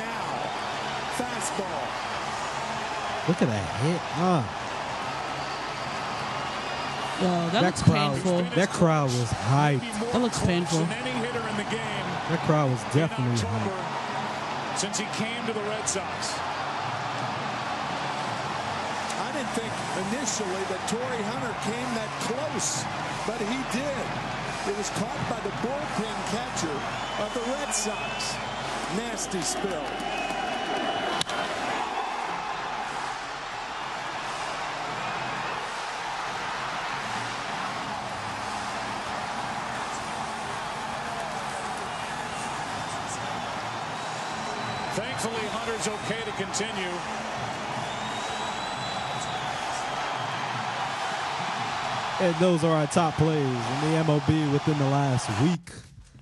H: now. Fastball.
B: Look at that hit. Uh,
C: Yo, that, looks
B: crowd,
C: painful.
B: that crowd was hyped.
C: That looks painful.
G: Any hitter in the game
B: That crowd was definitely
G: October
B: hyped.
G: Since he came to the Red Sox.
H: I didn't think initially that Torii Hunter came that close, but he did. It was caught by the bullpen catcher of the Red Sox. Nasty spill.
G: Thankfully, Hunter's okay to continue.
B: And those are our top plays in the MLB within the last week.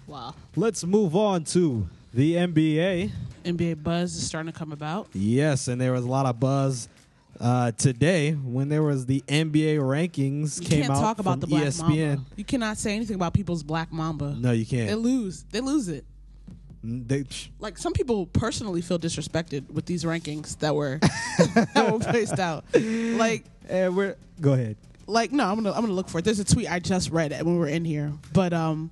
C: Wow.
B: Let's move on to the NBA.
C: NBA buzz is starting to come about.
B: Yes, and there was a lot of buzz uh, today when there was the NBA rankings
C: You
B: came
C: can't
B: out
C: talk about
B: from
C: the Black
B: ESPN.
C: Mamba. You cannot say anything about people's Black Mamba.
B: No, you can't.
C: They lose. They lose it.
B: They,
C: Like some people personally feel disrespected with these rankings that were *laughs* that were placed out. Like
B: eh, we're go ahead.
C: like no, I'm gonna I'm gonna look for it. There's a tweet I just read when we were in here, but um,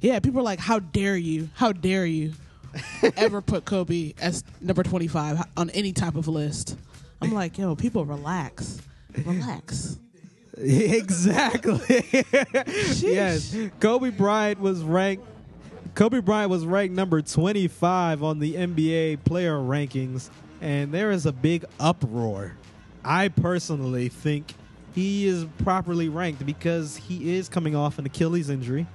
C: yeah, people are like, "How dare you? How dare you *laughs* ever put Kobe as number 25 on any type of list?" I'm like, "Yo, people, relax, relax." *laughs*
B: exactly. yes, Kobe Bryant was ranked. Kobe Bryant was ranked number 25 on the NBA player rankings, and there is a big uproar. I personally think he is properly ranked because he is coming off an Achilles injury.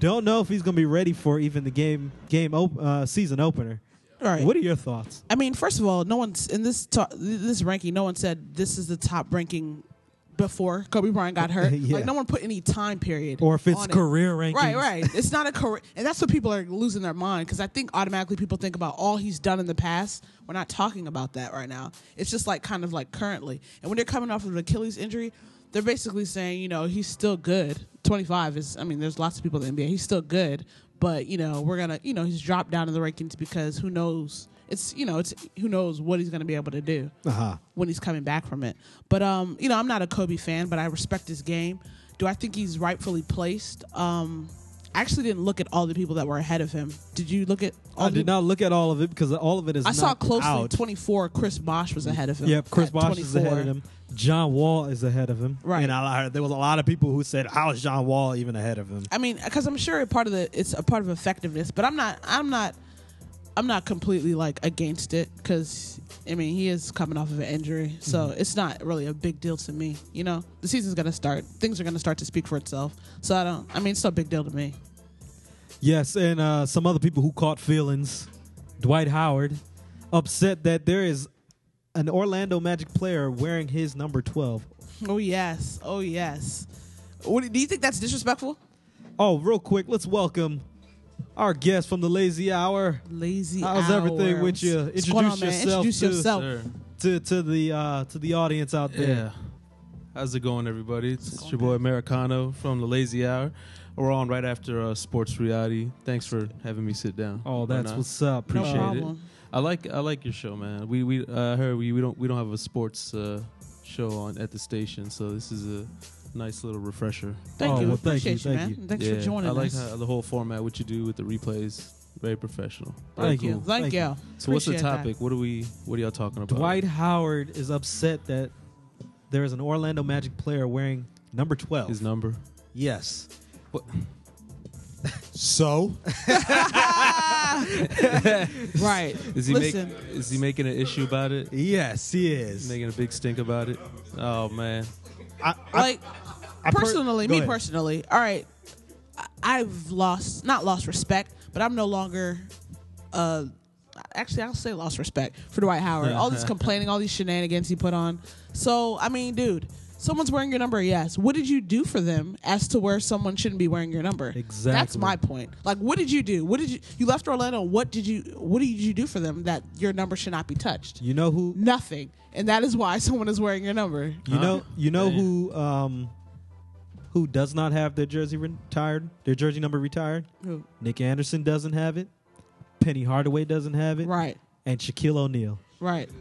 B: Don't know if he's going to be ready for even the game game op- uh, season opener.
C: All right.
B: What are your thoughts?
C: I mean, first of all, no one's in this ta- this ranking. No one said this is the top ranking before Kobe Bryant got hurt. *laughs*
B: Yeah.
C: Like no one put any time period,
B: Or if it's
C: on it.
B: career rankings.
C: Right, right. It's not a career, and that's what people are losing their mind because I think automatically people think about all he's done in the past. We're not talking about that right now. It's just like kind of like currently, and when they're coming off of an Achilles injury, they're basically saying, you know, he's still good. Twenty five is, I mean, there's lots of people in the NBA. He's still good, but you know, we're gonna, you know, he's dropped down in the rankings because who knows? It's you know, it's who knows what he's gonna be able to do
B: Uh-huh.
C: when he's coming back from it. But um, you know, I'm not a Kobe fan, but I respect his game. Do I think he's rightfully placed? Um, I actually didn't look at all the people that were ahead of him. Did you look at all
B: I did not look at all of it because all of it is
C: I saw closely
B: out.
C: 24. Chris Bosh was ahead of him.
B: Yep, Chris
C: at
B: Bosh is ahead of him. John Wall is ahead of him.
C: Right.
B: And I, there was a lot of people who said, "How is John Wall even ahead of him?"
C: I mean, because I'm sure part of the it's a part of effectiveness, but I'm not. I'm not. I'm not completely like against it because I mean he is coming off of an injury, so
B: Mm-hmm.
C: it's not really a big deal to me. You know, the season's gonna start. Things are gonna start to speak for itself. So I don't. I mean, it's no big deal to me.
B: Yes, and uh, some other people who caught feelings. Dwight Howard upset that there is an Orlando Magic player wearing his number twelve.
C: Oh yes. Oh yes. What, do you think that's disrespectful?
B: Oh, real quick, let's welcome our guest from the Lazy Hour.
C: Lazy. Hour.
B: How's everything with you?
C: What's going on,
B: Introduce
C: man?
B: yourself,
C: Introduce
B: too,
C: yourself.
I: Sir.
B: To to the uh, to the audience out there.
I: Yeah. How's it going, everybody? It's your boy Americano from the Lazy Hour. We're on right after uh, Sports Reality. Thanks for having me sit down.
B: Oh, that's
I: Or
B: what's up.
C: No
I: it.
C: problem.
I: I like I like your show, man. We we uh, heard we, we don't we don't have a sports uh, show on at the station, so this is a nice little refresher.
C: Thank
B: Oh,
C: you.
B: well, thank you,
C: Appreciate you,
B: thank
C: man.
B: you.
C: Thanks
I: yeah,
C: for joining us.
I: I like
C: us.
I: how, the whole format, what you do with the replays. Very professional. Very
C: Thank
I: cool.
C: you. Thank,
B: Thank
C: you.
B: you.
I: So what's the
C: Appreciate that.
I: topic? What are we? What are y'all talking about?
B: Dwight Howard is upset that there is an Orlando Magic player wearing number 12.
I: His number.
B: yes.
H: So, *laughs*
C: Right.
I: Is he
C: Listen.
I: make, Is he making an issue about it?
B: Yes, he is.
I: Making a big stink about it? Oh man.
B: I, I,
C: like
B: I per-
C: personally,
B: go
C: me
B: ahead.
C: personally, all right, I've lost not lost respect, but I'm no longer. Uh, actually, I'll say lost respect for Dwight Howard. all this *laughs* complaining, all these shenanigans he put on. So I mean, dude. Someone's wearing your number, yes. What did you do for them as to where someone shouldn't be wearing your number?
B: Exactly.
C: That's my point. Like, what did you do? What did you? You left Orlando. What did you? What did you do for them that your number should not be touched?
B: you know who
C: Nothing, and that is why *laughs* someone is wearing your number.
B: you know you know
I: Damn.
B: who um who does not have their jersey retired, their jersey number retired?
C: Who?
B: Nick Anderson doesn't have it. Penny Hardaway doesn't have it.
C: Right,
B: And Shaquille O'Neal.
C: right. *laughs*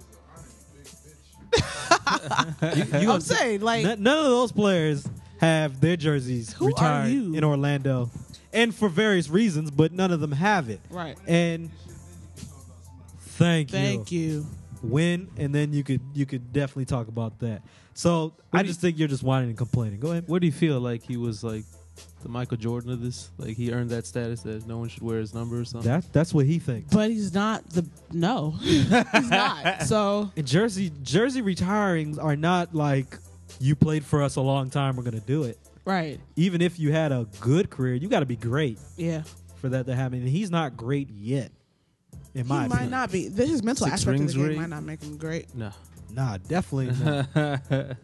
C: *laughs*
B: You, you
C: I'm
B: gonna-
C: saying, like,
B: N- none of those players have their jerseys
C: Who are
B: retired
C: you?
B: in Orlando, and for various reasons, but none of them have it.
C: right.
B: And thank, you.
C: Thank you.
B: Win, and then you could you could definitely talk about that. So I
I: do
B: just think you're just whining and complaining. Go ahead.
I: What do you feel like he was like the Michael Jordan of this? Like he earned that status that no one should wear his number or something?
B: That that's what he thinks.
C: But he's not the no. *laughs* he's not. So
B: And jersey jersey retirings are not like you played for us a long time. We're gonna do it.
C: right.
B: Even if you had a good career, you got to be great
C: Yeah.
B: for that to happen. And he's not great yet. In
C: He
B: my
C: might
B: opinion.
C: not be. This, his mental
I: Six
C: aspect of
I: rings
C: the game
I: ring?
C: might not make him great.
I: no.
B: Nah, definitely *laughs* not.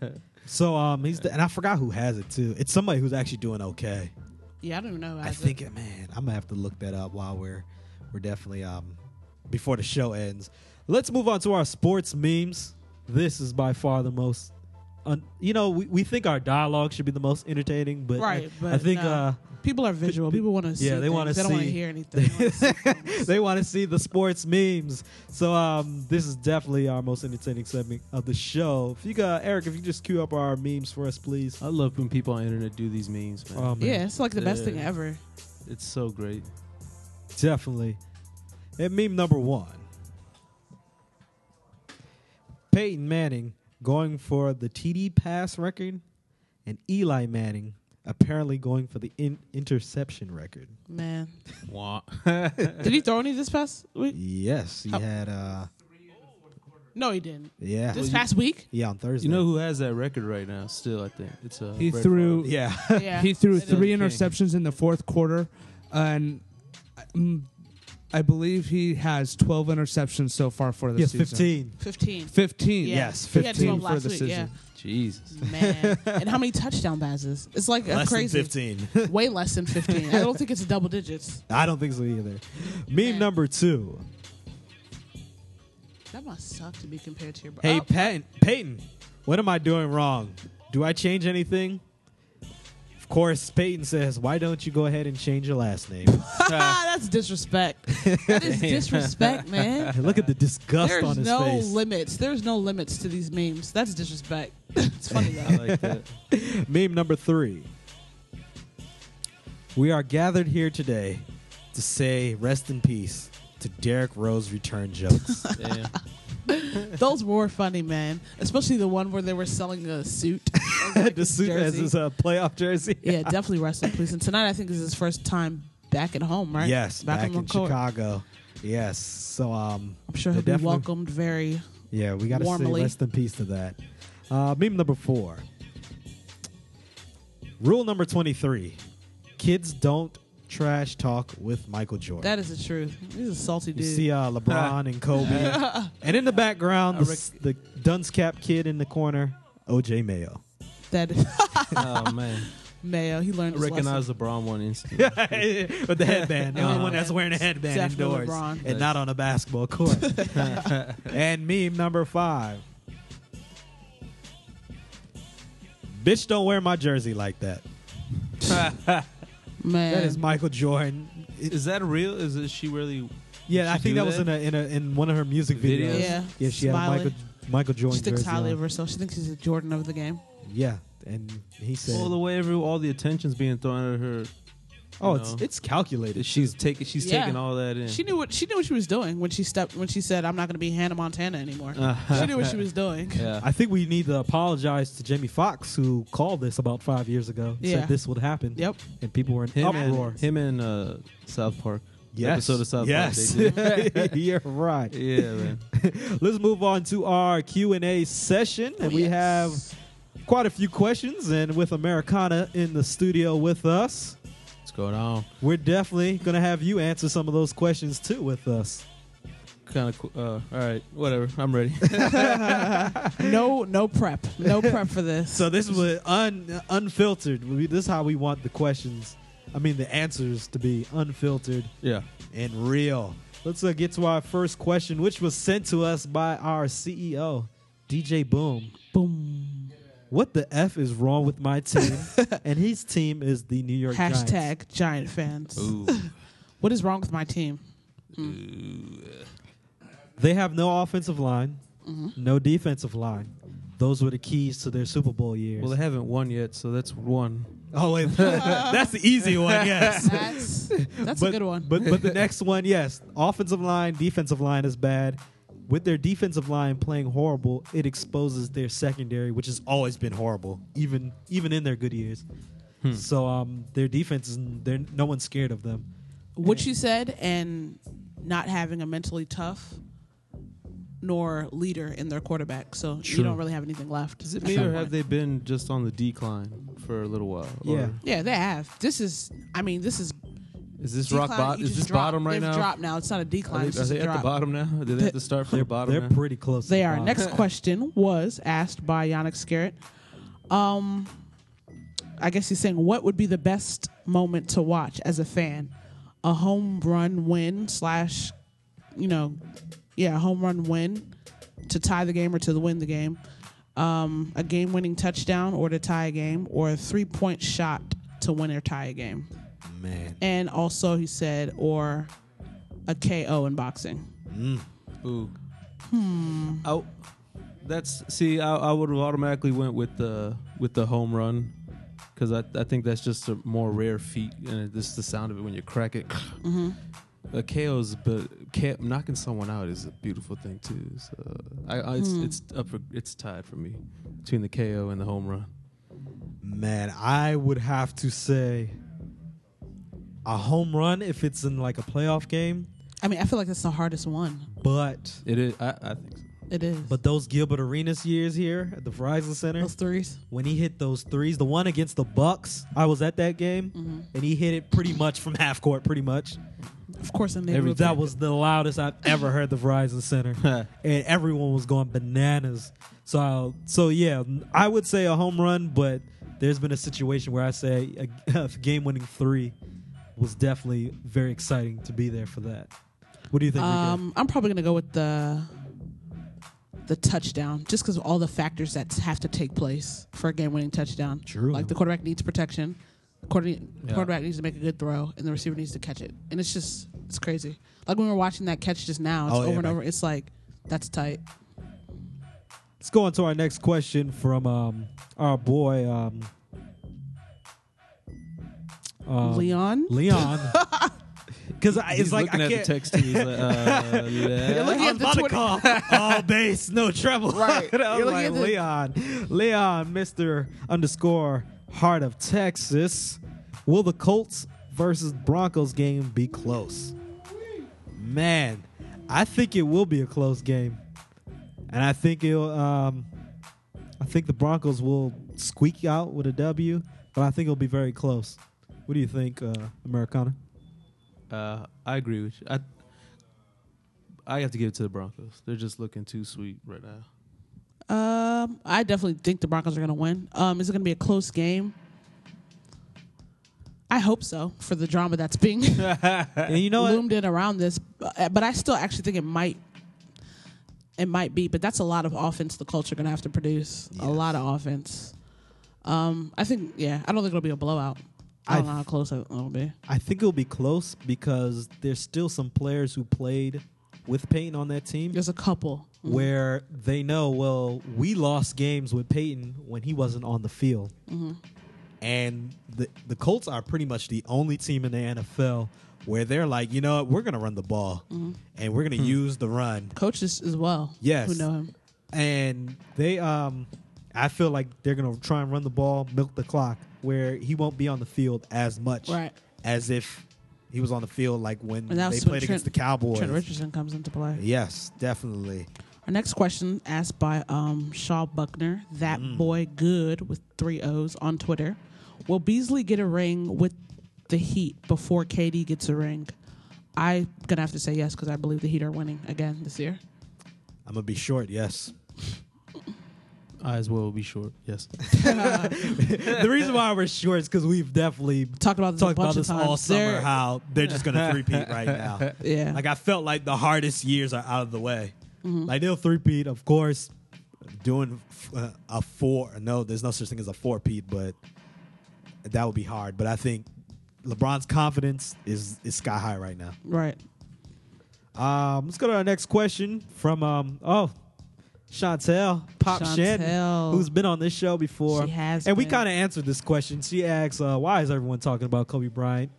B: So um, he's the, and I forgot who has it too. It's somebody who's actually doing okay.
C: Yeah, I don't even know.
B: I think, it, man, I'm gonna have to look that up while we're we're definitely um before the show ends. Let's move on to our sports memes. This is by far the most. Un, you know, we, we think our dialogue should be the most entertaining, but
C: right,
B: I,
C: but
B: I think
C: no.
B: uh,
C: people are visual. People want to see.
B: yeah, they
C: want
B: wanna
C: to. They don't want to hear anything. They wanna see *laughs* things.
B: they want to see the sports memes. So um, this is definitely our most entertaining segment of the show. If you got Eric, if you just cue up our memes for us, please.
I: I love when people on the internet do these memes, man.
B: Oh, man.
C: yeah, it's like the best thing ever.
I: It's so great.
B: Definitely. And meme number one Peyton Manning going for the TD pass record, and Eli Manning apparently going for the in- interception record.
C: Man,
I: Wah. *laughs*
C: did he throw any this past week?
B: Yes, he
C: Oh.
B: had, uh,
C: No, he didn't.
B: yeah.
C: This past week?
B: yeah, on Thursday.
I: you know who has that record right now? Still, I think it's uh,
D: He
I: Brett
D: threw-
I: Favre.
B: Yeah. *laughs*
C: Yeah,
D: he threw
C: it is.
D: three interceptions in the fourth quarter, and um, I believe he has 12 interceptions so far for the
B: yes,
D: season.
B: 15.
C: Fifteen.
D: 15.
C: Yeah.
B: Yes,
C: He had
B: 15
C: 12
D: for
C: last
D: the
C: week.
D: season.
I: Jesus.
C: Man. and how many touchdown passes? It's like
B: Less
C: crazy.
B: than 15. *laughs*
C: Way less than fifteen. I don't think it's double digits.
B: I don't think so either. Meme
C: Man.
B: number two.
C: That must suck to be compared to your. Bro-
B: Hey,
C: Oh,
B: Peyton, Peyton, what am I doing wrong? Do I change anything? Of course, Peyton says, "Why don't you go ahead and change your last name?" *laughs*
C: that's disrespect. That is disrespect, *laughs* man.
B: And Look at the disgust on his face.
C: There's no
B: face.
C: limits. There's no limits to these memes. That's disrespect. *laughs* it's funny
I: I
C: though.
I: like that.
B: Meme number three. We are gathered here today to say rest in peace to Derrick Rose return jokes.
I: Damn. *laughs*
C: Those were funny, man. Especially the one where they were selling a suit. *laughs*
B: the *laughs* suit as his uh, playoff jersey.
C: yeah, definitely rest in peace. And tonight, I think is his first time back at home, right?
B: Yes, back,
C: the
B: in
C: court.
B: Chicago. Yes. So um
C: I'm sure he'll be welcomed very.
B: Yeah, we got to say rest in peace to that. Uh, meme number four. Rule number 23. Kids don't trash talk with Michael Jordan.
C: That is the truth. He's a salty dude.
B: you
C: dude.
B: see uh, *laughs* LeBron and Kobe. *laughs* and in the background, the, s- the dunce cap kid in the corner, OJ Mayo.
C: that *laughs*
I: Oh man,
C: Mayo. He learned
I: I
C: his
I: recognize LeBron one instantly.
B: With the headband. The only
C: Uh,
B: one that's wearing a headband
C: definitely
B: indoors
C: LeBron.
B: and not on a basketball court. and meme number five. Bitch, don't wear my jersey like that.
C: Man.
B: That is Michael Jordan.
I: Is that real? Is it, she really?
B: Yeah, I think
I: do
B: that was in a, in a in one of her music
I: Videos?
B: videos.
C: Yeah.
B: yeah, she had a
C: Smiling.
B: Michael Jordan.
C: She thinks highly of herself. She thinks he's a Jordan of the game.
B: Yeah, and he said,
I: Well, the way every all the attention's being thrown at her,
B: "Oh, it's
I: know,
B: it's calculated."
I: she's taking she's
C: Yeah.
I: taking all that in.
C: She knew what she knew what she was doing when she stepped when she said, "I'm not going to be Hannah Montana anymore." she knew what she was doing. *laughs*
I: yeah.
B: I think we need to apologize to Jamie Foxx, who called this about five years ago.
C: Yeah.
B: Said this would happen.
C: Yep.
B: And people were in
I: him
B: uproar.
I: and him and uh, South Park. The
B: yes.
I: episode of South
B: yes.
I: Park. They did. *laughs*
B: You're right.
I: yeah, man. *laughs*
B: Let's move on to our Q and A session, and we
C: yes.
B: have quite a few questions. And with Americana in the studio with us,
I: What's going on?
B: we're definitely gonna have you answer some of those questions too with us.
I: Kind of. Uh, all right, whatever. I'm ready. *laughs*
C: No, no prep, no prep for this.
B: So this was un, unfiltered. We, this is how we want the questions. I mean, the answers to be unfiltered
I: yeah.
B: and real. Let's uh, get to our first question, which was sent to us by our CEO, DJ Boom.
C: Boom.
B: What the f is wrong with my team? *laughs* and his team is the New York Giants.
C: Hashtag Giant fans.
I: Ooh. *laughs*
C: What is wrong with my team?
B: They have no offensive line,
C: Mm-hmm.
B: no defensive line. Those were the keys to their Super Bowl years.
I: well, they haven't won yet, so that's one.
B: oh, wait, *laughs* that's the easy one. Yes.
C: That's that's
B: but,
C: a good one.
B: But but the next one, yes, offensive line, defensive line is bad. With their defensive line playing horrible, it exposes their secondary, which has always been horrible, even even in their good years. So um, their defense is they're no one's scared of them.
C: what you said and not having a mentally tough nor leader in their quarterback. So
B: True.
C: you don't really have anything left.
I: Is it
C: at
I: me or
C: point.
I: have they been just on the decline for a little while? Or
B: Yeah.
C: Yeah, they have. This is I mean, this is
I: Is this rock bottom? Is this
C: drop.
I: bottom right
C: They've
I: now?
C: dropped now. It's not a
I: Are
C: decline.
I: they,
C: it's
I: are
C: just
I: they
C: a
I: at the bottom now? Do they have to start from the bottom
B: they're
I: now?
B: pretty close. to
C: They
B: the
C: are.
B: bottom.
C: Next *laughs* question was asked by Yannick Scarrett. I guess he's saying, what would be the best moment to watch as a fan? A home run win slash, you know, yeah, a home run win to tie the game or to win the game, um, a game winning touchdown or to tie a game, or a three point shot to win or tie a game.
B: Man.
C: And also, he said, or a KO in boxing. Mm.
I: Ooh. Hmm. I, that's see. I, I would have automatically went with the with the home run because I I think that's just a more rare feat and just the sound of it when you crack it. Mm-hmm. A KO's but knocking someone out is a beautiful thing too. So I, I it's, hmm. it's up for it's tied for me between the KO and the home run.
B: Man, I would have to say a home run if it's in like a playoff game,
C: I mean, I feel like that's the hardest one.
B: but
I: It is. I, I think so.
C: It is.
B: but those Gilbert Arenas years here at the Verizon Center,
C: those threes.
B: when he hit those threes, the one against the Bucks, I was at that game,
C: Mm-hmm.
B: and he hit it pretty much from half court, pretty much.
C: Of course, in
I: Every-
C: neighborhood.
B: That was the loudest I've ever heard the Verizon Center, *laughs* and everyone was going bananas. So, so yeah, I would say a home run, but there's been a situation where I say a, *laughs* a game-winning three was definitely very exciting to be there for that. What do you think?
C: Um, I'm probably gonna go with the the touchdown, just because of all the factors that have to take place for a game-winning touchdown.
B: True.
C: Like the quarterback needs protection, quarter-
I: Yeah.
C: quarterback needs to make a good throw, and the receiver needs to catch it. And it's just it's crazy. Like when we were watching that catch just now, it's
B: Oh, yeah,
C: over and
B: man.
C: over. It's like that's tight.
B: Let's go on to our next question from um, our boy um, um,
C: Leon,
B: Leon. *laughs* Because it's
I: He's
B: like I
I: at
B: can't.
I: the text. He's like, uh, *laughs* yeah.
C: looking
B: I
C: at
B: was
C: the
B: about to call *laughs* all base, no treble.
C: Right.
B: And I
C: You're
B: was
C: looking
B: like,
C: at the-
B: Leon, Leon, Mister underscore Heart of Texas. Will the Colts versus Broncos game be close? Man, I think it will be a close game, and I think it'll. Um, I think the Broncos will squeak out with a W, but I think it'll be very close. What do you think, uh, Americana?
I: Uh, I agree with you. I I have to give it to the Broncos. They're just looking too sweet right now.
C: Um, I definitely think the Broncos are going to win. Um, is it going to be a close game? I hope so for the drama that's being *laughs*
B: And you know what?
C: loomed in around this, but but I still actually think it might. It might be, but that's a lot of offense the Colts are going to have to produce. A lot of offense. Um, I think, yeah, I don't think it'll be a blowout. I don't know how close it'll be.
B: I think it'll be close because there's still some players who played with Peyton on that team
C: There's a couple. Mm-hmm.
B: where they know, well, we lost games with Peyton when he wasn't on the field. Mm-hmm. And the the Colts are pretty much the only team in the NFL where they're like, you know what, we're gonna run the ball mm-hmm. and we're gonna hmm. use the run.
C: Coaches as well.
B: Yes.
C: Who know him.
B: And they um I feel like they're gonna try and run the ball, milk the clock, where he won't be on the field as much
C: Right.
B: as if he was on the field like when they played
C: when
B: against the Cowboys.
C: Trent Richardson comes into play.
B: Yes, definitely.
C: Our next question asked by um, Shaw Buckner, that
B: Mm.
C: boy good with three O's on Twitter. Will Beasley get a ring with the Heat before KD gets a ring? I'm gonna have to say yes because I believe the Heat are winning again this year.
B: I'm gonna be short. Yes.
I: I as well will be short. Yes. *laughs*
B: the reason why we're short is because we've definitely
C: Talked about this a
B: talked about
C: of
B: this all summer.
C: They're-
B: How they're just gonna three-peat *laughs* right now.
C: Yeah.
B: Like I felt like the hardest years are out of the way.
C: Mm-hmm.
B: Like they'll three-peat, of course. Doing uh, a four, no, there's no such thing as a four-peat, but that would be hard. But I think LeBron's confidence is is sky high right now.
C: Right.
B: Um, let's go to our next question from um oh Chantel Pop Shannon,
C: Chantel.
B: who's been on this show before.
C: She has
B: and we kind of answered this question. She asks, uh, "Why is everyone talking about Kobe Bryant?"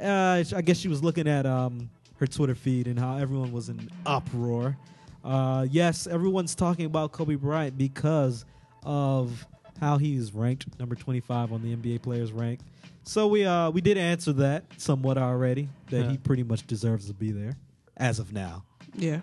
B: Uh, I guess she was looking at um her Twitter feed and how everyone was in uproar. Uh, yes, everyone's talking about Kobe Bryant because of how he's ranked number 25 on the NBA players rank. So we uh we did answer that somewhat already that
I: Yeah.
B: he pretty much deserves to be there as of now.
C: Yeah.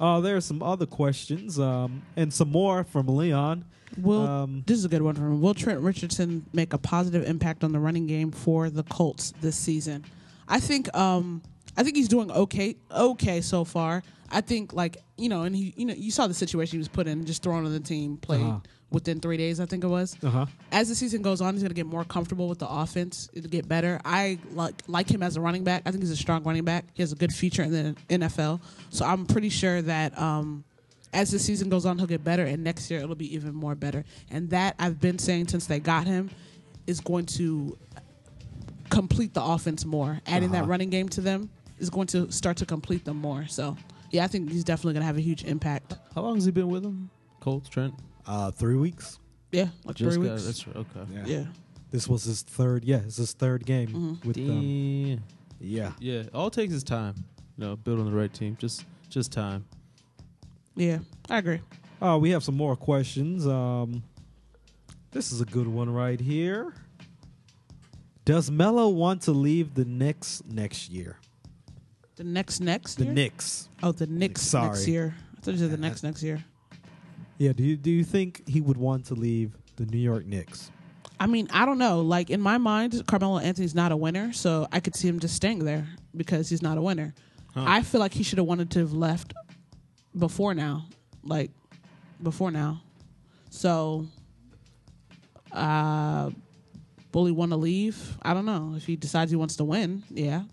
B: Uh, there are some other questions um, and some more from Leon.
C: Will
B: Um,
C: this is a good one from him. Will Trent Richardson make a positive impact on the running game for the Colts this season? I think um I think he's doing okay okay so far. I think like you know, and he you know you saw the situation he was put in, just thrown on the team, played
B: Uh-huh.
C: Within three days, I think it was.
B: Uh huh.
C: As the season goes on, he's going to get more comfortable with the offense. It'll get better. I like like him as a running back. I think he's a strong running back. He has a good future in the NFL. So I'm pretty sure that um, as the season goes on, he'll get better, and next year it'll be even more better. And that I've been saying since they got him is going to complete the offense more. Adding that running game to them is going to start to complete them more. So yeah, I think he's definitely going to have a huge impact.
I: How long has he been with them? Colts, Trent.
B: Uh, three weeks.
C: Yeah, like
I: Just
C: three
I: got-
C: weeks.
I: That's right. Okay.
B: Yeah.
C: yeah.
B: This was his third. Yeah, it's his third game
C: Mm-hmm.
B: with them.
I: Damn.
B: Yeah.
I: Yeah. All it takes is time. You know, building the right team. Just just time.
C: Yeah, I agree.
B: Uh, we have some more questions. Um, this is a good one right here. Does Melo want to leave the Knicks next year?
C: The next next
B: The
C: year?
B: Knicks.
C: Oh, the Knicks
B: Sorry.
C: next year. I thought you said the next next year.
B: Yeah. Do you do you think he would want to leave the New York Knicks?
C: I mean, I don't know. Like in my mind, Carmelo Anthony's not a winner, so I could see him just staying there because he's not a winner. I feel like he should have wanted to have left before now, like before now. So, uh, will he want to leave? I don't know. If he decides he wants to win, yeah.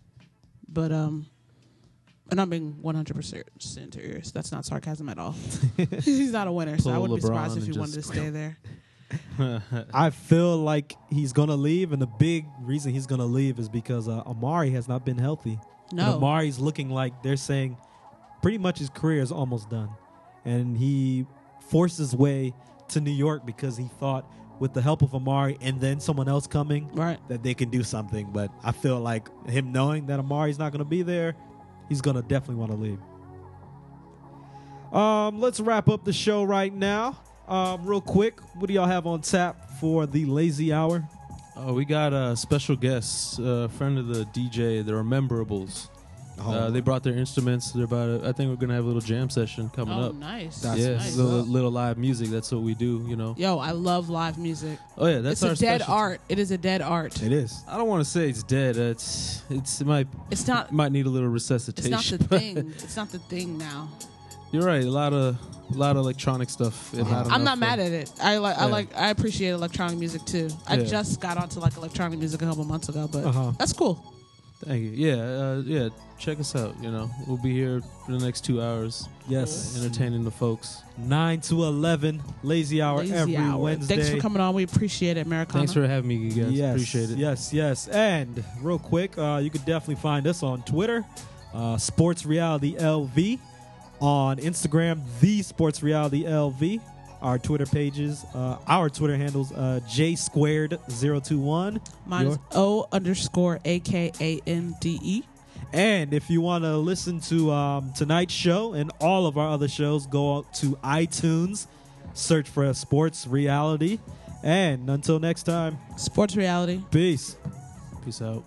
C: But um, and I'm being 100 percent serious. That's not sarcasm at all. *laughs* he's not a winner, so I wouldn't be surprised if he wanted to stay there. *laughs*
B: I feel like he's gonna leave, and the big reason he's gonna leave is because uh, Amar'e has not been healthy. And
C: No.
B: Amar'e's looking like they're saying pretty much his career is almost done, and he forced his way to New York because he thought with the help of Amar'e and then someone else coming,
C: Right.
B: that they can do something. But I feel like him knowing that Amar'e's not gonna be there, he's gonna definitely want to leave. Um, let's wrap up the show right now. Um, real quick, what do y'all have on tap for the lazy hour?
I: Oh, we got a special guest, a friend of the DJ, the Rememberables.
B: Oh.
I: Uh, they brought their instruments. They're about. To, I think we're gonna have a little jam session coming
C: Oh,
I: up.
C: nice.
B: That's
I: yeah,
C: nice.
I: little, little live music. That's what we do. You know.
C: Yo, I love live music.
I: Oh yeah, that's
C: it's
I: our
C: a dead
I: specialty.
C: art. It is a dead art.
B: It is.
I: I don't want to say it's dead. It's it's it might
C: It's not.
I: it might need a little resuscitation.
C: It's not the thing. It's not the thing now.
I: You're right. A lot of a lot of electronic stuff. and not
C: I'm not mad at it. I like. I like. I appreciate electronic music too. I
I: Yeah.
C: just got onto like electronic music a couple months ago, but
B: Uh-huh.
C: that's cool.
I: Thank you. Yeah, uh, yeah. Check us out. You know, we'll be here for the next two hours,
B: Yes.
I: entertaining the folks.
B: 9 to 11, lazy hour
C: Lazy
B: every
C: hour.
B: Wednesday.
C: Thanks for coming on. We appreciate it, Americana.
I: Thanks for having me, guys.
B: Yes,
I: Appreciate it.
B: Yes, yes. And real quick, uh, you can definitely find us on Twitter, uh, Sports Reality LV, on Instagram, The Sports Reality LV our Twitter pages. Uh, our Twitter handles uh, J squared 021.
C: Mine is O underscore A K A N D E.
B: And if you want to listen to um, tonight's show and all of our other shows, go out to iTunes, search for Sports Reality. And until next time,
C: Sports Reality.
B: Peace.
I: Peace out.